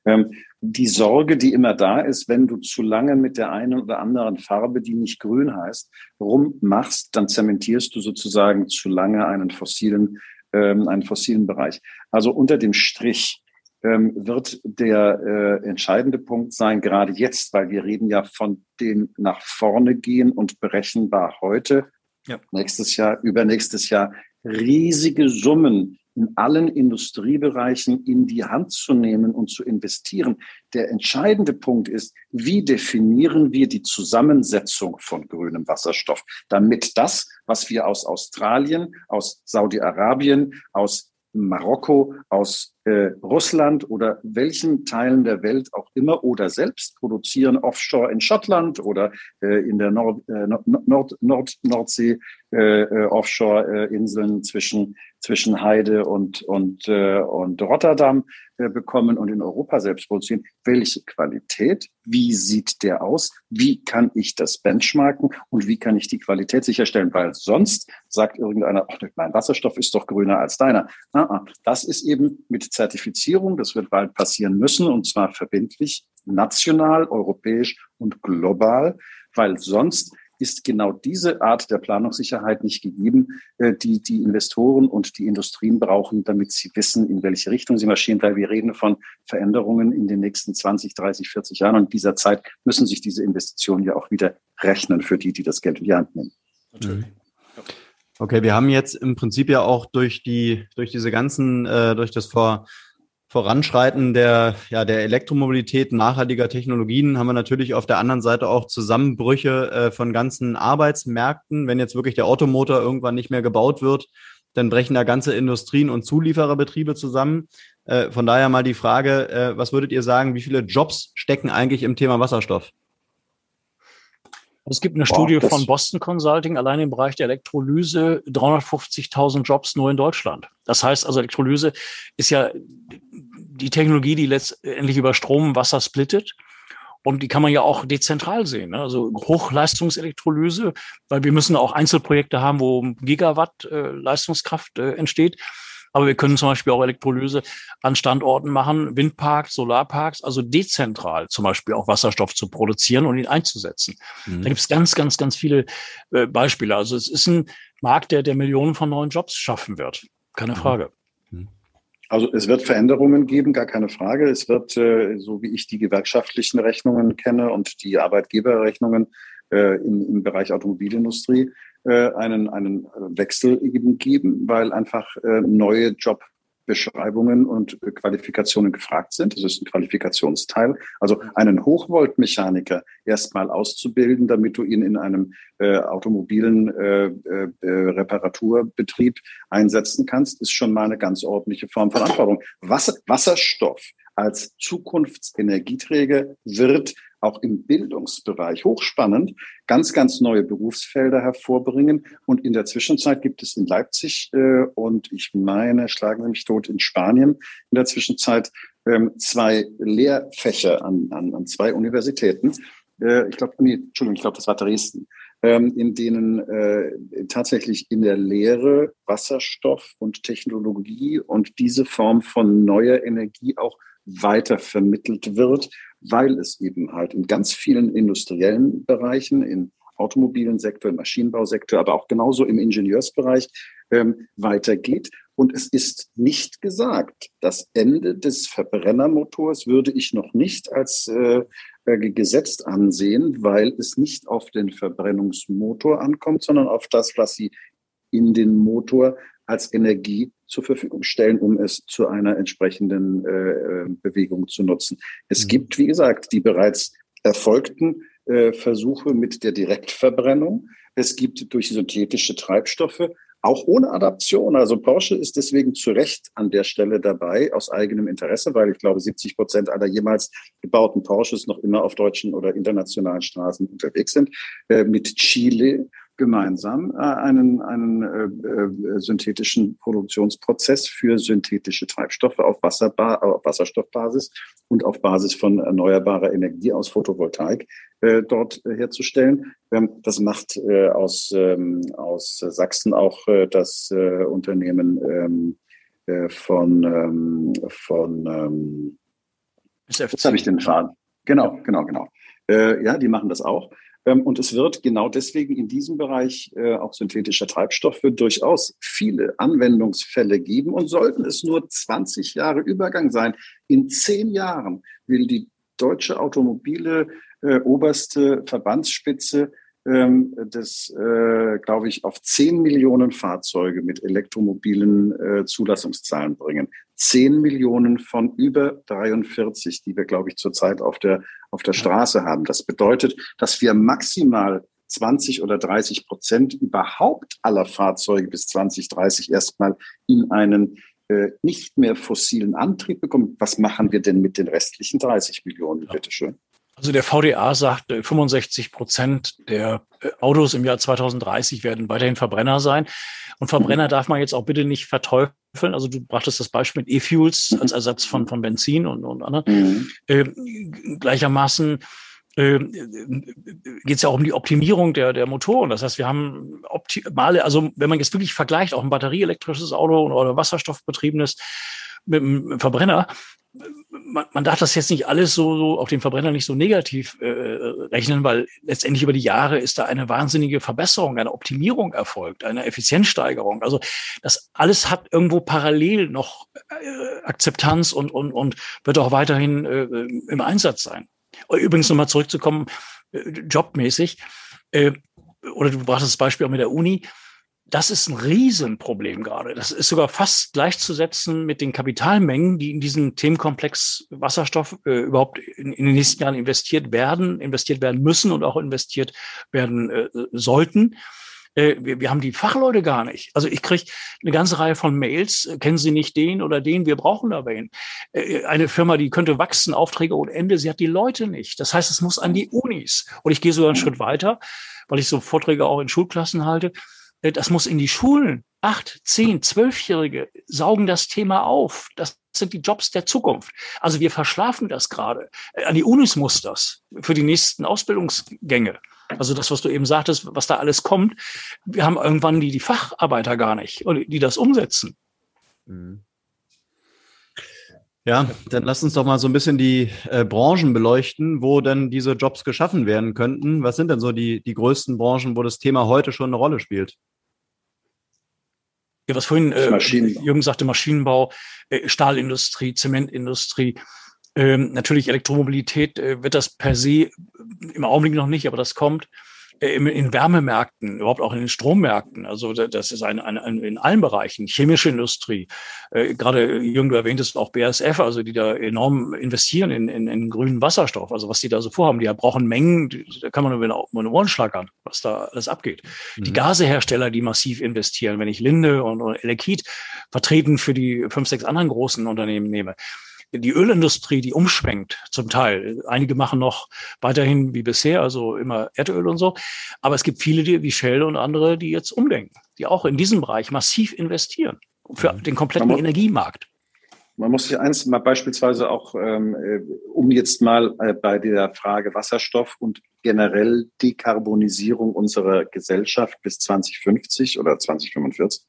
ähm, die Sorge, die immer da ist, wenn du zu lange mit der einen oder anderen Farbe, die nicht grün heißt, rummachst, dann zementierst du sozusagen zu lange einen fossilen, ähm, einen fossilen Bereich. Also unter dem Strich wird der äh, entscheidende Punkt sein, gerade jetzt, weil wir reden ja von den nach vorne gehen und berechenbar heute, ja. nächstes Jahr, übernächstes Jahr, riesige Summen in allen Industriebereichen in die Hand zu nehmen und zu investieren. Der entscheidende Punkt ist, wie definieren wir die Zusammensetzung von grünem Wasserstoff, damit das, was wir aus Australien, aus Saudi-Arabien, aus Marokko, aus äh, Russland oder welchen Teilen der Welt auch immer oder selbst produzieren, offshore in Schottland oder äh, in der Nord, äh, Nord, Nord, Nordsee, äh, äh, Offshore-Inseln zwischen zwischen Heide und, und, äh, und Rotterdam äh, bekommen und in Europa selbst produzieren. Welche Qualität? Wie sieht der aus? Wie kann ich das benchmarken? Und wie kann ich die Qualität sicherstellen? Weil sonst sagt irgendeiner, ach, mein Wasserstoff ist doch grüner als deiner. Ah, ah, das ist eben mit Zertifizierung, das wird bald passieren müssen, und zwar verbindlich, national, europäisch und global, weil sonst ist genau diese Art der Planungssicherheit nicht gegeben, äh, die die Investoren und die Industrien brauchen, damit sie wissen, in welche Richtung sie marschieren, weil wir reden von Veränderungen in den nächsten 20, 30, 40 Jahren und in dieser Zeit müssen sich diese Investitionen ja auch wieder rechnen für die, die das Geld in die Hand nehmen. Natürlich. Okay, wir haben jetzt im Prinzip ja auch durch die, durch diese ganzen, äh, durch das vor Voranschreiten der, ja, der Elektromobilität, nachhaltiger Technologien haben wir natürlich auf der anderen Seite auch Zusammenbrüche äh, von ganzen Arbeitsmärkten. Wenn jetzt wirklich der Automotor irgendwann nicht mehr gebaut wird, dann brechen da ganze Industrien und Zuliefererbetriebe zusammen. Äh, von daher mal die Frage, äh, was würdet ihr sagen, wie viele Jobs stecken eigentlich im Thema Wasserstoff? Es gibt eine Boah, Studie von Boston Consulting, allein im Bereich der Elektrolyse 350.000 Jobs nur in Deutschland. Das heißt also, Elektrolyse ist ja die Technologie, die letztendlich über Strom Wasser splittet. Und die kann man ja auch dezentral sehen. Ne? Also Hochleistungselektrolyse, weil wir müssen auch Einzelprojekte haben, wo Gigawatt äh, Leistungskraft äh, entsteht. Aber wir können zum Beispiel auch Elektrolyse an Standorten machen, Windparks, Solarparks, also dezentral zum Beispiel auch Wasserstoff zu produzieren und ihn einzusetzen. Mhm. Da gibt es ganz, ganz, ganz viele äh, Beispiele. Also es ist ein Markt, der, der Millionen von neuen Jobs schaffen wird. Keine mhm. Frage. Mhm. Also es wird Veränderungen geben, gar keine Frage. Es wird, äh, so wie ich die gewerkschaftlichen Rechnungen kenne und die Arbeitgeberrechnungen äh, im, im Bereich Automobilindustrie, einen, einen Wechsel eben geben, weil einfach äh, neue Job Beschreibungen und Qualifikationen gefragt sind. Das ist ein Qualifikationsteil. Also einen Hochvoltmechaniker erstmal auszubilden, damit du ihn in einem äh, automobilen äh, äh, Reparaturbetrieb einsetzen kannst, ist schon mal eine ganz ordentliche Form von Anforderung. Wasser, Wasserstoff als Zukunftsenergieträger wird auch im Bildungsbereich hochspannend ganz, ganz neue Berufsfelder hervorbringen. Und in der Zwischenzeit gibt es in Leipzig äh, und ich meine, schlagen Sie mich tot, in Spanien in der Zwischenzeit ähm, zwei Lehrfächer an, an, an zwei Universitäten. Äh, ich glaube, nee, Entschuldigung, ich glaube, das war Dresden ähm, in denen äh, tatsächlich in der Lehre Wasserstoff und Technologie und diese Form von neuer Energie auch weiter vermittelt wird, weil es eben halt in ganz vielen industriellen Bereichen, in automobilen Sektor, im Maschinenbausektor, aber auch genauso im Ingenieursbereich ähm, weitergeht. Und es ist nicht gesagt, das Ende des Verbrennermotors würde ich noch nicht als äh, äh, gesetzt ansehen, weil es nicht auf den Verbrennungsmotor ankommt, sondern auf das, was Sie in den Motor als Energie zur Verfügung stellen, um es zu einer entsprechenden äh, äh Bewegung zu nutzen. Es mhm. gibt, wie gesagt, die bereits erfolgten äh, Versuche mit der Direktverbrennung. Es gibt durch synthetische Treibstoffe auch ohne Adaption. Also Porsche ist deswegen zu Recht an der Stelle dabei, aus eigenem Interesse, weil ich glaube, 70 Prozent aller jemals gebauten Porsches noch immer auf deutschen oder internationalen Straßen unterwegs sind, äh, mit Chile gemeinsam äh, einen, einen äh, äh, synthetischen Produktionsprozess für synthetische Treibstoffe auf, Wasserba auf Wasserstoffbasis und auf Basis von erneuerbarer Energie aus Photovoltaik äh, dort herzustellen. Ähm, das macht äh, aus, ähm, aus Sachsen auch äh, das Unternehmen ähm, äh, von, ähm, von ähm, jetzt habe ich den Faden. Genau, genau, genau. Ja, die machen das auch. Ähm, und es wird genau deswegen in diesem Bereich äh, auch synthetischer Treibstoffe durchaus viele Anwendungsfälle geben. Und sollten es nur 20 Jahre Übergang sein, in zehn Jahren will die deutsche automobile äh, oberste Verbandsspitze ähm, das, äh, glaube ich, auf 10 Millionen Fahrzeuge mit elektromobilen äh, Zulassungszahlen bringen. 10 Millionen von über 43, die wir, glaube ich, zurzeit auf der, auf der Straße haben. Das bedeutet, dass wir maximal 20 oder 30 Prozent überhaupt aller Fahrzeuge bis 2030 erstmal in einen äh, nicht mehr fossilen Antrieb bekommen. Was machen wir denn mit den restlichen 30 Millionen? Bitte schön. Also der VDA sagt, 65 Prozent der äh, Autos im Jahr 2030 werden weiterhin Verbrenner sein. Und Verbrenner darf man jetzt auch bitte nicht verteufeln. Also du brachtest das Beispiel mit E-Fuels als Ersatz von, von Benzin und, und anderen. Mhm. Äh, gleichermaßen äh, geht es ja auch um die Optimierung der, der Motoren. Das heißt, wir haben optimale, also wenn man jetzt wirklich vergleicht, auch ein batterieelektrisches Auto oder wasserstoffbetriebenes mit einem Verbrenner, man, man darf das jetzt nicht alles so, so auf den Verbrenner nicht so negativ äh, rechnen, weil letztendlich über die Jahre ist da eine wahnsinnige Verbesserung, eine Optimierung erfolgt, eine Effizienzsteigerung. Also das alles hat irgendwo parallel noch äh, Akzeptanz und, und, und wird auch weiterhin äh, im Einsatz sein. Übrigens nochmal zurückzukommen, äh, jobmäßig, äh, oder du brachtest das Beispiel auch mit der Uni, das ist ein Riesenproblem gerade. Das ist sogar fast gleichzusetzen mit den Kapitalmengen, die in diesen Themenkomplex Wasserstoff äh, überhaupt in, in, den nächsten Jahren investiert werden, investiert werden müssen und auch investiert werden äh, sollten. Äh, wir, wir haben die Fachleute gar nicht. Also ich kriege eine ganze Reihe von Mails, äh, kennen Sie nicht den oder den, wir brauchen da wen. Äh, eine Firma, die könnte wachsen, Aufträge ohne Ende, sie hat die Leute nicht. Das heißt, es muss an die Unis. Und ich gehe sogar einen Schritt weiter, weil ich so Vorträge auch in Schulklassen halte. Äh, das muss in die Schulen. Acht, zehn, zwölfjährige saugen das Thema auf. Das sind die Jobs der Zukunft. Also wir verschlafen das gerade. Äh, an die Unis muss das für die nächsten Ausbildungsgänge. Also das, was du eben sagtest, was da alles kommt. Wir haben irgendwann die, die Facharbeiter gar nicht, die das umsetzen. Mhm. Ja, dann lass uns doch mal so ein bisschen die äh, Branchen beleuchten, wo denn diese Jobs geschaffen werden könnten. Was sind denn so die, die größten Branchen, wo das Thema heute schon eine Rolle spielt? Ja, was vorhin äh, Jürgen sagte, Maschinenbau, äh, Stahlindustrie, Zementindustrie, ähm, natürlich Elektromobilität äh, wird das per se im Augenblick noch nicht, aber das kommt. Äh, in Wärmemärkten, überhaupt auch in den Strommärkten. Also das ist ein, ein, ein in allen Bereichen. Chemische Industrie, äh, gerade Jürgen, du erwähntest auch BASF, also die da enorm investieren in, in, in grünen Wasserstoff. Also was die da so vorhaben, die brauchen Mengen, da kann man nur über eine Ohren schlagern, was da alles abgeht. Mhm. Die Gasehersteller, die massiv investieren, wenn ich Linde und, und Elekid vertreten für die fünf, sechs anderen großen Unternehmen nehme die Ölindustrie, die umschwenkt zum Teil. Einige machen noch weiterhin wie bisher, also immer Erdöl und so. Aber es gibt viele, die, wie Shell und andere, die jetzt umdenken, die auch in diesem Bereich massiv investieren für mhm. den kompletten man Energiemarkt. Man muss sich eins mal beispielsweise auch, ähm, äh, um jetzt mal äh, bei der Frage Wasserstoff und generell Dekarbonisierung unserer Gesellschaft bis 2050 oder 2045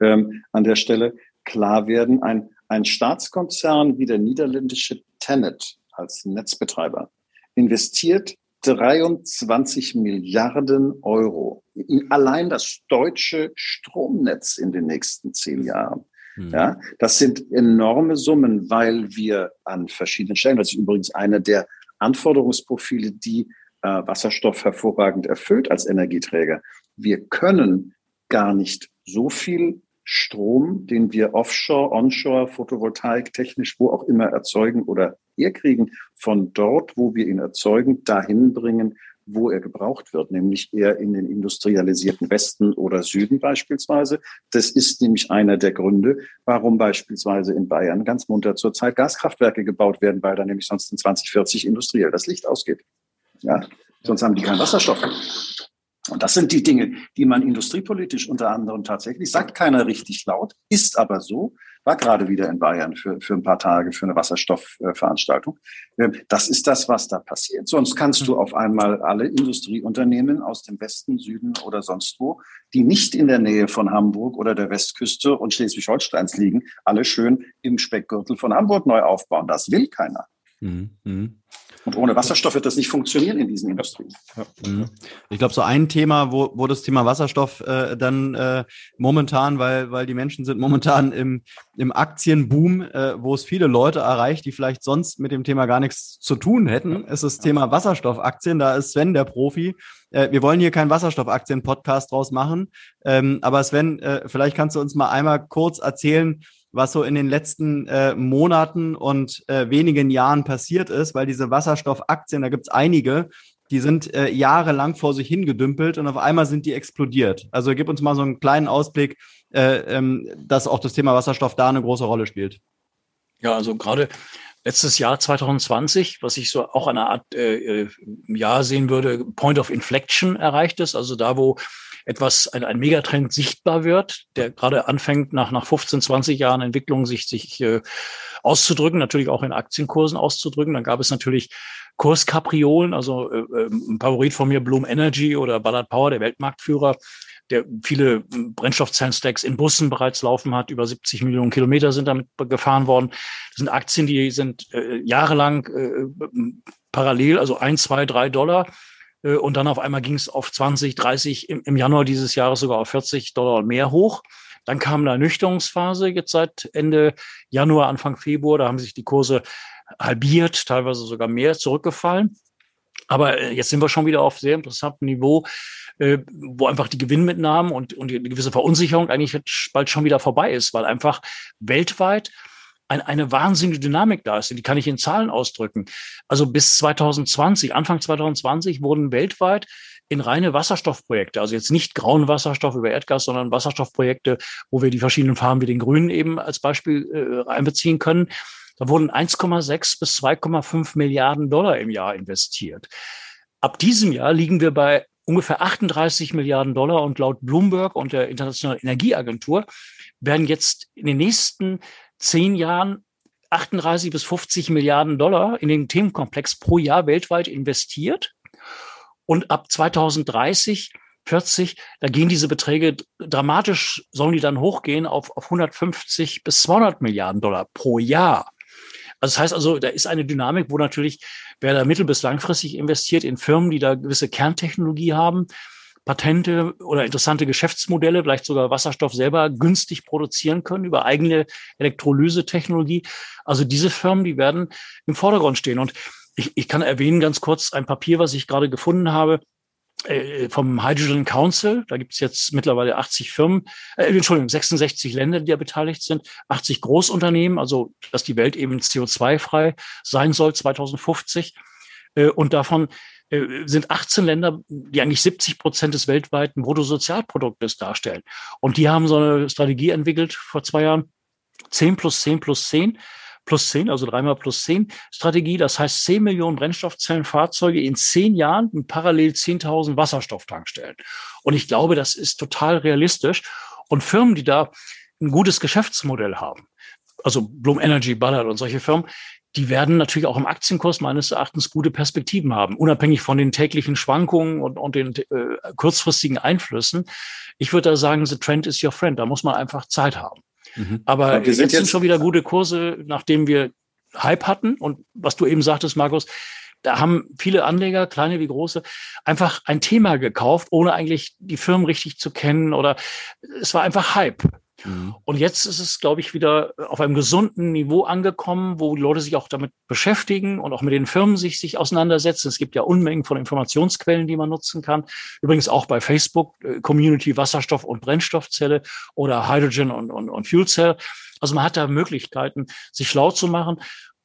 ähm, an der Stelle klar werden. Ein ein Staatskonzern wie der niederländische Tenet als Netzbetreiber investiert 23 Milliarden Euro in allein das deutsche Stromnetz in den nächsten zehn Jahren. Mhm. Ja, das sind enorme Summen, weil wir an verschiedenen Stellen, das ist übrigens eine der Anforderungsprofile, die äh, Wasserstoff hervorragend erfüllt als Energieträger. Wir können gar nicht so viel Strom, den wir offshore, onshore, Photovoltaik, technisch, wo auch immer erzeugen oder herkriegen, von dort, wo wir ihn erzeugen, dahin bringen, wo er gebraucht wird, nämlich eher in den industrialisierten Westen oder Süden beispielsweise. Das ist nämlich einer der Gründe, warum beispielsweise in Bayern ganz munter zurzeit Gaskraftwerke gebaut werden, weil da nämlich sonst in 2040 industriell das Licht ausgeht. Ja, sonst haben die keinen Wasserstoff. Und das sind die Dinge, die man industriepolitisch unter anderem tatsächlich, sagt keiner richtig laut, ist aber so, war gerade wieder in Bayern für, für ein paar Tage für eine Wasserstoffveranstaltung. Ähm, das ist das, was da passiert. Sonst kannst du auf einmal alle Industrieunternehmen aus dem Westen, Süden oder sonst wo, die nicht in der Nähe von Hamburg oder der Westküste und Schleswig-Holsteins liegen, alle schön im Speckgürtel von Hamburg neu aufbauen. Das will keiner. Mhm. Und ohne Wasserstoff wird das nicht funktionieren in diesen Industrien. Ja. Mhm. Ich glaube, so ein Thema, wo, wo das Thema Wasserstoff äh, dann äh, momentan, weil, weil die Menschen sind momentan im, im Aktienboom, äh, wo es viele Leute erreicht, die vielleicht sonst mit dem Thema gar nichts zu tun hätten, ist das Thema Wasserstoffaktien. Da ist Sven der Profi. Äh, wir wollen hier keinen Wasserstoffaktien-Podcast draus machen. Ähm, aber Sven, äh, vielleicht kannst du uns mal einmal kurz erzählen, was so in den letzten äh, Monaten und äh, wenigen Jahren passiert ist, weil diese Wasserstoffaktien, da gibt's einige, die sind äh, jahrelang vor sich hingedümpelt und auf einmal sind die explodiert. Also gib uns mal so einen kleinen Ausblick, äh, ähm, dass auch das Thema Wasserstoff da eine große Rolle spielt. Ja, also gerade letztes Jahr 2020, was ich so auch eine Art äh, äh, Jahr sehen würde, Point of Inflection erreicht ist, also da, wo etwas, ein, ein Megatrend sichtbar wird, der gerade anfängt, nach, nach 15, 20 Jahren Entwicklung sich, sich äh, auszudrücken, natürlich auch in Aktienkursen auszudrücken. Dann gab es natürlich Kurskapriolen, also äh, äh ein Favorit von mir, Bloom Energy oder Ballard Power, der Weltmarktführer, der viele Brennstoffzellenstacks in Bussen bereits laufen hat. Über 70 Millionen Kilometer sind damit gefahren worden. Das sind Aktien, die sind äh, jahrelang äh, parallel, also ein, zwei, drei Dollar und dann auf einmal ging es auf 20, 30, im, Januar dieses Jahres sogar auf 40 Dollar mehr hoch. Dann kam eine Ernüchterungsphase jetzt seit Ende Januar, Anfang Februar. Da haben sich die Kurse halbiert, teilweise sogar mehr zurückgefallen. Aber äh, jetzt sind wir schon wieder auf sehr interessantem Niveau, äh, wo einfach die Gewinnmitnahmen und, und die gewisse Verunsicherung eigentlich bald schon wieder vorbei ist, weil einfach weltweit ein, eine wahnsinnige Dynamik da ist. Die kann ich in Zahlen ausdrücken. Also bis 2020, Anfang 2020 wurden weltweit in reine Wasserstoffprojekte, also jetzt nicht grauen Wasserstoff über Erdgas, sondern Wasserstoffprojekte, wo wir die verschiedenen Farben wie den grünen eben als Beispiel äh, einbeziehen können. Da wurden 1,6 bis 2,5 Milliarden Dollar im Jahr investiert. Ab diesem Jahr liegen wir bei ungefähr 38 Milliarden Dollar und laut Bloomberg und der Internationalen Energieagentur werden jetzt in den nächsten zehn Jahren 38 bis 50 Milliarden Dollar in den Themenkomplex pro Jahr weltweit investiert. Und ab 2030, 40, da gehen diese Beträge dramatisch, sollen die dann hochgehen auf, auf 150 bis 200 Milliarden Dollar pro Jahr. Also das heißt also, da ist eine Dynamik, wo natürlich, wer da mittel- bis langfristig investiert in Firmen, die da gewisse Kerntechnologie haben, Patente oder interessante Geschäftsmodelle, vielleicht sogar Wasserstoff selber günstig produzieren können über eigene Elektrolyse-Technologie. Also diese Firmen, die werden im Vordergrund stehen. Und ich, ich kann erwähnen ganz kurz ein Papier, was ich gerade gefunden habe äh, vom Hydrogen Council. Da gibt es jetzt mittlerweile 80 Firmen, äh, Entschuldigung, 66 Länder, die da beteiligt sind, 80 Großunternehmen, also dass die Welt eben CO2-frei sein soll 2050. Äh, und davon sind 18 Länder, die eigentlich 70 Prozent des weltweiten Bruttosozialproduktes darstellen. Und die haben so eine Strategie entwickelt vor zwei Jahren. 10 plus 10 plus 10 plus 10, also dreimal plus 10 Strategie. Das heißt 10 Millionen Brennstoffzellenfahrzeuge in zehn Jahren und parallel 10.000 Wasserstofftankstellen. Und ich glaube, das ist total realistisch. Und Firmen, die da ein gutes Geschäftsmodell haben, also Bloom Energy, Ballard und solche Firmen, die werden natürlich auch im Aktienkurs meines Erachtens gute Perspektiven haben, unabhängig von den täglichen Schwankungen und, und den äh, kurzfristigen Einflüssen. Ich würde da sagen, the trend is your friend. Da muss man einfach Zeit haben. Mhm. Aber, Aber wir sind jetzt, jetzt schon wieder gute Kurse, nachdem wir Hype hatten. Und was du eben sagtest, Markus, da haben viele Anleger, kleine wie große, einfach ein Thema gekauft, ohne eigentlich die Firmen richtig zu kennen oder es war einfach Hype. Mhm. Und jetzt ist es, glaube ich, wieder auf einem gesunden Niveau angekommen, wo die Leute sich auch damit beschäftigen und auch mit den Firmen sich, sich auseinandersetzen. Es gibt ja Unmengen von Informationsquellen, die man nutzen kann. Übrigens auch bei Facebook, äh, Community Wasserstoff und Brennstoffzelle oder Hydrogen und, und, und Fuel Cell. Also man hat da Möglichkeiten, sich schlau zu machen.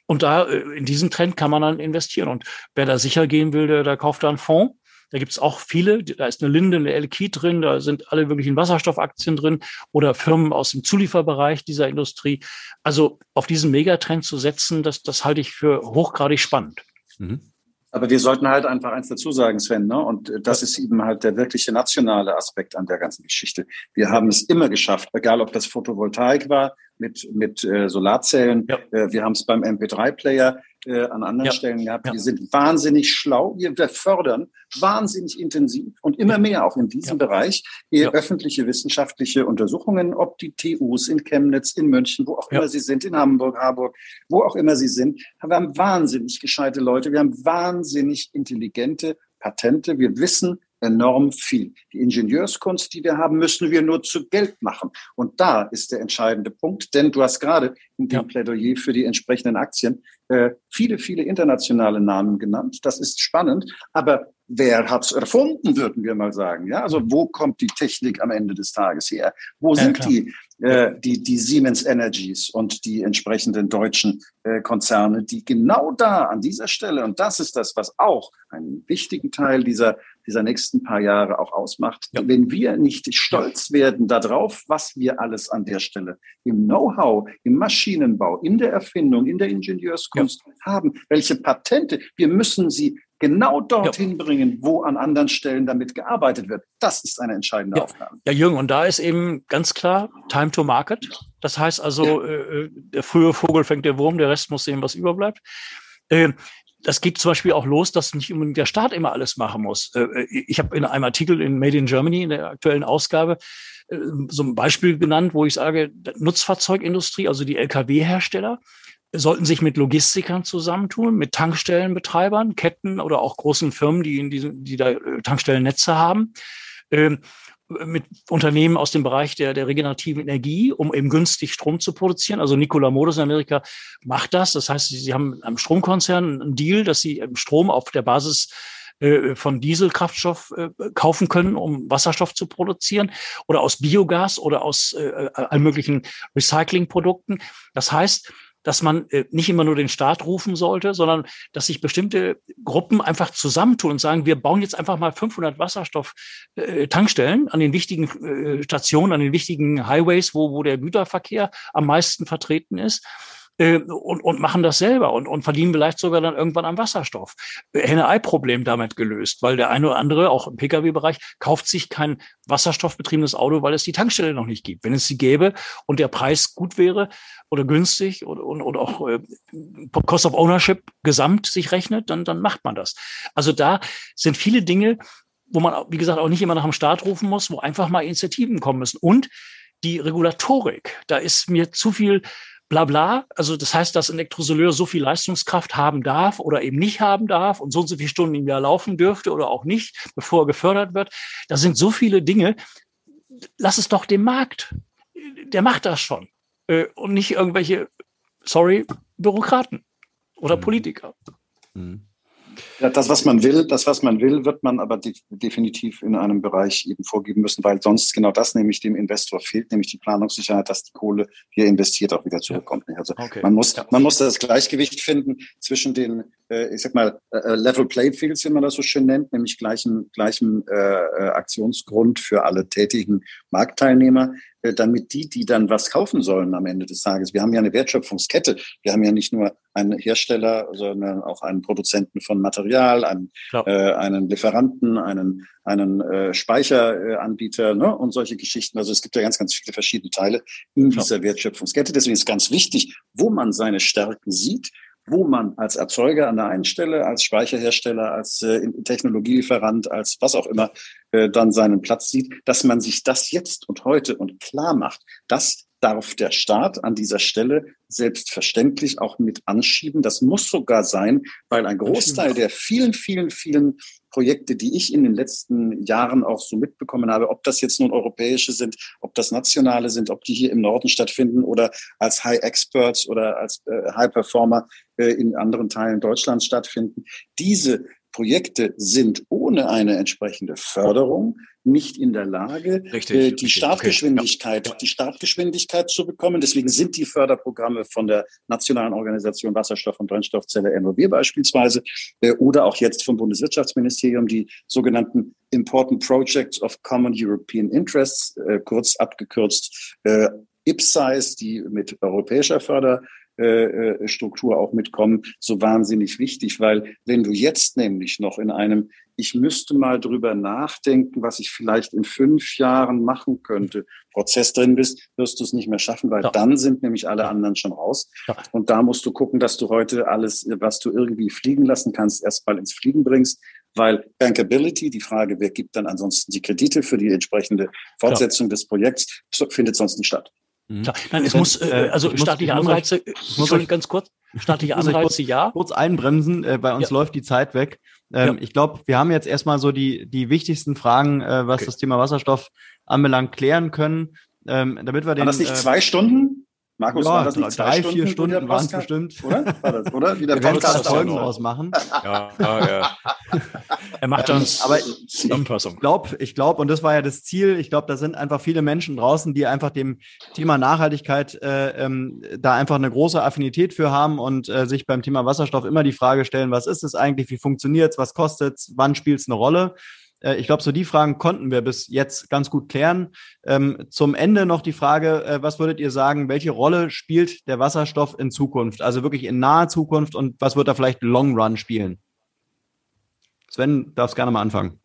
Und da äh, in diesen Trend kann man dann investieren. Und wer da sicher gehen will, der, der kauft da einen Fonds da gibt's auch viele. Da ist eine Linde, eine Elki drin, da sind alle möglichen Wasserstoffaktien drin oder Firmen aus dem Zulieferbereich dieser Industrie. Also auf diesen Megatrend zu setzen, das, das halte ich für hochgradig spannend. Mhm. Aber wir sollten halt einfach eins dazu sagen, Sven, ne? und das ist eben halt der wirkliche nationale Aspekt an der ganzen Geschichte. Wir haben es immer geschafft, egal ob das Photovoltaik war, mit, mit äh, Solarzellen. Ja. Äh, wir haben es beim MP3-Player äh, an anderen ja. Stellen gehabt. Ja. Wir sind wahnsinnig schlau. Wir fördern wahnsinnig intensiv und immer mehr auch in diesem Bereich öffentliche wissenschaftliche Untersuchungen, ob die TUs in Chemnitz, in München, wo auch immer sie sind, in Hamburg, Harburg, wo auch immer sie sind. Wir haben wahnsinnig gescheite Leute. Wir haben wahnsinnig intelligente Patente. Wir wissen, enorm viel. Die Ingenieurskunst, die wir haben, müssen wir nur zu Geld machen. Und da ist der entscheidende Punkt, denn du hast gerade in dem ja. Plädoyer für die entsprechenden Aktien äh, viele, viele internationale Namen genannt. Das ist spannend, aber wer hat's erfunden, würden wir mal sagen. Ja, also wo kommt die Technik am Ende des Tages her? Wo ja, sind klar. die, äh, die, die Siemens Energies und die entsprechenden deutschen äh, Konzerne, die genau da an dieser Stelle, und das ist das, was auch einen wichtigen Teil dieser dieser nächsten paar Jahre auch ausmacht. Ja. Wenn wir nicht stolz werden darauf, was wir alles an der Stelle im Know-how, im Maschinenbau, in der Erfindung, in der Ingenieurskunst ja. haben, welche Patente, wir müssen sie genau dorthin ja. bringen, wo an anderen Stellen damit gearbeitet wird. Das ist eine entscheidende ja. Aufgabe. Ja, Jürgen, und da ist eben ganz klar Time to Market. Das heißt also, äh, äh der frühe Vogel fängt der Wurm, der Rest muss sehen, was überbleibt. Äh, das geht zum Beispiel auch los, dass nicht unbedingt der Staat immer alles machen muss. Äh, äh, ich habe in einem Artikel in Made in Germany, in der aktuellen Ausgabe, so ein Beispiel genannt, wo ich sage, Nutzfahrzeugindustrie, also die Lkw-Hersteller, sollten sich mit Logistikern zusammentun, mit Tankstellenbetreibern, Ketten oder auch großen Firmen, die in diesen, die da Tankstellennetze haben, ähm, mit Unternehmen aus dem Bereich der, der regenerativen Energie, um eben günstig Strom zu produzieren. Also Nikola Modus in Amerika macht das. Das heißt, sie, sie haben einem Stromkonzern einen Deal, dass sie Strom auf der Basis äh, von Dieselkraftstoff äh, kaufen können, um Wasserstoff zu produzieren oder aus Biogas oder aus äh, äh allen möglichen Recyclingprodukten. Das heißt, dass man äh, nicht immer nur den Staat rufen sollte, sondern dass sich bestimmte Gruppen einfach zusammentun und sagen, wir bauen jetzt einfach mal 500 Wasserstoff-Tankstellen äh, an den wichtigen äh, Stationen, an den wichtigen Highways, wo, wo der Güterverkehr am meisten vertreten ist äh, und, und machen das selber und, und verdienen vielleicht sogar dann irgendwann am Wasserstoff. Henne-Ei-Problem damit gelöst, weil der eine oder andere, auch im Pkw-Bereich, kauft sich kein wasserstoffbetriebenes Auto, weil es die Tankstelle noch nicht gibt. Wenn es sie gäbe und der Preis gut wäre oder günstig oder, und, und auch äh, Cost of Ownership gesamt sich rechnet, dann, dann macht man das. Also da sind viele Dinge, wo man, wie gesagt, auch nicht immer nach dem Start rufen muss, wo einfach mal Initiativen kommen müssen. Und die Regulatorik, da ist mir zu viel bla bla. Also das heißt, dass ein Elektrosoleur so viel Leistungskraft haben darf oder eben nicht haben darf und so und so viele Stunden im Jahr laufen dürfte oder auch nicht, bevor er gefördert wird. Da sind so viele Dinge. Lass es doch dem Markt. Der macht das schon. Äh, und nicht irgendwelche, sorry, Bürokraten oder mhm. Politiker. Mhm. Ja, das, was man will, das, was man will, wird man aber de definitiv in einem Bereich eben vorgeben müssen, weil sonst genau das nämlich dem Investor fehlt, nämlich die Planungssicherheit, dass die Kohle, die er investiert, auch wieder zurückkommt. Also okay. man muss, man muss das Gleichgewicht finden zwischen den, äh, ich sag mal, äh, äh Level Play Fields, wie man das so schön nennt, nämlich gleichen, gleichem äh, äh, Aktionsgrund für alle tätigen Marktteilnehmer, damit die, die dann was kaufen sollen am Ende des Tages. Wir haben ja eine Wertschöpfungskette. Wir haben ja nicht nur einen Hersteller, sondern auch einen Produzenten von Material, einen, äh, einen Lieferanten, einen, einen äh, Speicheranbieter ne? und solche Geschichten. Also es gibt ja ganz, ganz viele verschiedene Teile in dieser Wertschöpfungskette. Deswegen ist ganz wichtig, wo man seine Stärken sieht wo man als Erzeuger an der einen Stelle, als Speicherhersteller, als äh, Technologielieferant, als was auch immer äh, dann seinen Platz sieht, dass man sich das jetzt und heute und klar macht, das darf der Staat an dieser Stelle selbstverständlich auch mit anschieben. Das muss sogar sein, weil ein Großteil der vielen, vielen, vielen Projekte, die ich in den letzten Jahren auch so mitbekommen habe, ob das jetzt nun europäische sind, ob das nationale sind, ob die hier im Norden stattfinden oder als High Experts oder als äh, High Performer äh, in anderen Teilen Deutschlands stattfinden. Diese Projekte sind ohne eine entsprechende Förderung nicht in der Lage, richtig, äh, die richtig, Startgeschwindigkeit, okay. die Startgeschwindigkeit zu bekommen. Deswegen sind die Förderprogramme von der Nationalen Organisation Wasserstoff- und Brennstoffzelle NOW beispielsweise äh, oder auch jetzt vom Bundeswirtschaftsministerium die sogenannten Important Projects of Common European Interests, äh, kurz abgekürzt IPSIS, die mit europäischer Förder äh, äh, Struktur auch mitkommen, so wahnsinnig wichtig, weil wenn du jetzt nämlich noch in einem, ich müsste mal drüber nachdenken, was ich vielleicht in fünf Jahren machen könnte, Prozess drin bist, wirst du es nicht mehr schaffen, weil ja. dann sind nämlich alle anderen schon raus. Ja. Und da musst du gucken, dass du heute alles, was du irgendwie fliegen lassen kannst, erstmal ins Fliegen bringst weil Bankability, die Frage, wer gibt dann ansonsten die Kredite für die entsprechende Fortsetzung ja. des Projekts, findet sonst nicht statt. Mhm. Klar. Nein, es muss, äh, äh also staatliche muss, Anreize, ich muss euch, ganz kurz, staatliche Anreize, kurz, ja. Kurz einbremsen, äh, bei uns ja. läuft die Zeit weg. Ähm, ja. Ich glaube, wir haben jetzt erstmal so die, die wichtigsten Fragen, äh, was okay. das Thema Wasserstoff anbelangt, klären können. Ähm, damit wir den, War das nicht äh, zwei Stunden? Markus, ja, war das nicht drei, Stunden, vier Stunden waren es bestimmt. Oder? War das, oder? Wie der wir Podcast Folgen draus machen. Ja, ja, ja. er macht uns aber Zusammenfassung. Ich glaube, ich glaube, und das war ja das Ziel. Ich glaube, da sind einfach viele Menschen draußen, die einfach dem Thema Nachhaltigkeit äh, ähm, da einfach eine große Affinität für haben und äh, sich beim Thema Wasserstoff immer die Frage stellen: Was ist es eigentlich? Wie funktioniert es? Was kostet es? Wann spielt es eine Rolle? Äh, ich glaube, so die Fragen konnten wir bis jetzt ganz gut klären. Ähm, zum Ende noch die Frage, äh, was würdet ihr sagen, welche Rolle spielt der Wasserstoff in Zukunft? Also wirklich in naher Zukunft und was wird er vielleicht Long Run spielen? Sven, darfst gerne mal anfangen.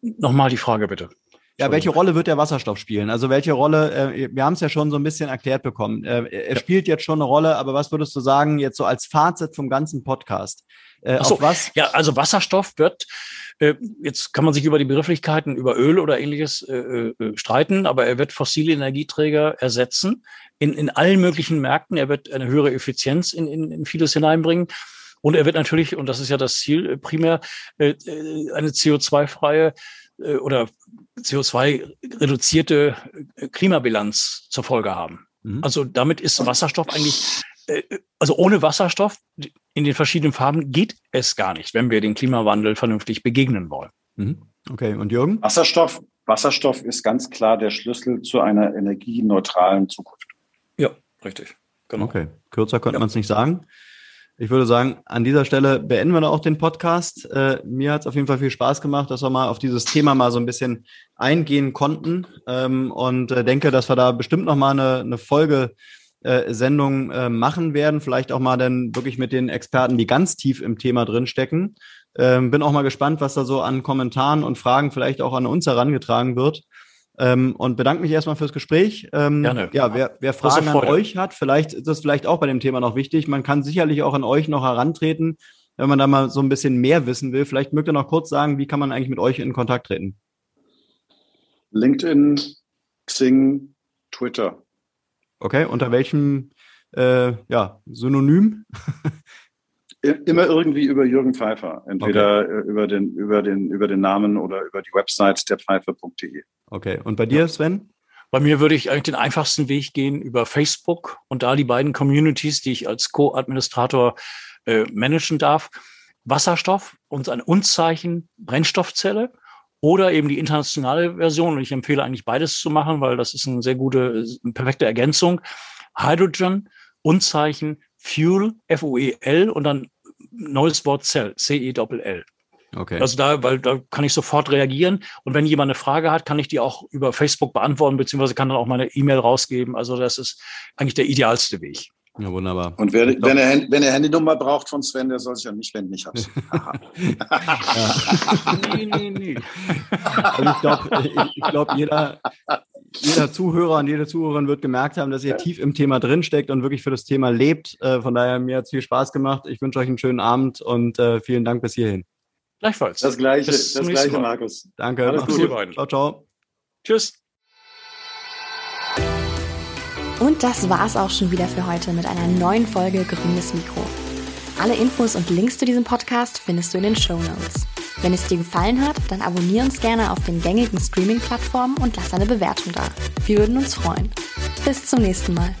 Nochmal die Frage bitte. Ja, welche Rolle wird der Wasserstoff spielen? Also welche Rolle, äh, wir haben es ja schon so ein bisschen erklärt bekommen. Er spielt jetzt schon eine Rolle, aber was würdest du sagen, jetzt so als Fazit vom ganzen Podcast? Äh, so, was? Ja, also Wasserstoff wird, äh, jetzt kann man sich über die Begrifflichkeiten über Öl oder ähnliches äh, äh, streiten, aber er wird fossile Energieträger ersetzen in, in allen möglichen Märkten. Er wird eine höhere Effizienz in, in, in vieles hineinbringen. Und er wird natürlich, und das ist ja das Ziel äh, primär, äh, äh eine CO2-freie äh, oder CO2-reduzierte äh, Klimabilanz zur Folge haben. Mhm. Also damit ist Wasserstoff eigentlich, äh, also ohne Wasserstoff in den verschiedenen Farben geht es gar nicht, wenn wir den Klimawandel vernünftig begegnen wollen. Mhm. Okay, und Jürgen? Wasserstoff, Wasserstoff ist ganz klar der Schlüssel zu einer energieneutralen Zukunft. Ja, richtig. Genau. Okay, kürzer könnte ja. man es nicht sagen. Ich würde sagen, an dieser Stelle beenden wir auch den Podcast. Äh, mir hat es auf jeden Fall viel Spaß gemacht, dass wir mal auf dieses Thema mal so ein bisschen eingehen konnten ähm, und äh, denke, dass wir da bestimmt noch mal eine, eine Folge äh, Sendung äh, machen werden, vielleicht auch mal dann wirklich mit den Experten, die ganz tief im Thema drinstecken. Ähm, bin auch mal gespannt, was da so an Kommentaren und Fragen vielleicht auch an uns herangetragen wird. Ähm, und bedanke mich erstmal fürs Gespräch. Ähm, Gerne. Ja, wer, wer Fragen an euch hat, vielleicht ist das vielleicht auch bei dem Thema noch wichtig. Man kann sicherlich auch an euch noch herantreten, wenn man da mal so ein bisschen mehr wissen will. Vielleicht mögt ihr noch kurz sagen, wie kann man eigentlich mit euch in Kontakt treten? LinkedIn, Xing, Twitter. Okay, unter welchem äh, ja, Synonym? Immer irgendwie über Jürgen Pfeiffer. Entweder okay. Äh, über, den, über, den, über den Namen oder über die Website der Pfeiffer.de. Okay. Und bei dir, Sven? Bei mir würde ich eigentlich den einfachsten Weg gehen über Facebook und da die beiden Communities, die ich als Co-Administrator äh, managen darf. Wasserstoff und ein Unzeichen Brennstoffzelle oder eben die internationale Version. Und ich empfehle eigentlich beides zu machen, weil das ist eine sehr gute, eine perfekte Ergänzung. Hydrogen, Unzeichen, Fuel, F-U-E-L und dann neues Wort Cell, C-E-L-L. Okay. Also da, weil da kann ich sofort reagieren. Und wenn jemand eine Frage hat, kann ich die auch über Facebook beantworten, beziehungsweise kann dann auch meine E-Mail rausgeben. Also das ist eigentlich der idealste Weg. Ja, wunderbar. Und wer, wenn, er, wenn er Handynummer braucht von Sven, der soll sich an mich wenden. Ich hab's. nee, nee, nee. Also ich glaube, ich, ich glaub, jeder, jeder Zuhörer und jede Zuhörerin wird gemerkt haben, dass ihr tief im Thema drinsteckt und wirklich für das Thema lebt. Äh, von daher, mir hat es viel Spaß gemacht. Ich wünsche euch einen schönen Abend und äh, vielen Dank bis hierhin. Gleichfalls. Das Gleiche, Bis das Gleiche, Markus. Danke. Alles Gute. Ciao, ciao. Tschüss. Und das war's auch schon wieder für heute mit einer neuen Folge Grünes Mikro. Alle Infos und Links zu diesem Podcast findest du in den Show Notes. Wenn es dir gefallen hat, dann abonniere uns gerne auf den gängigen Streaming-Plattformen und lass eine Bewertung da. Wir würden uns freuen. Bis zum nächsten Mal.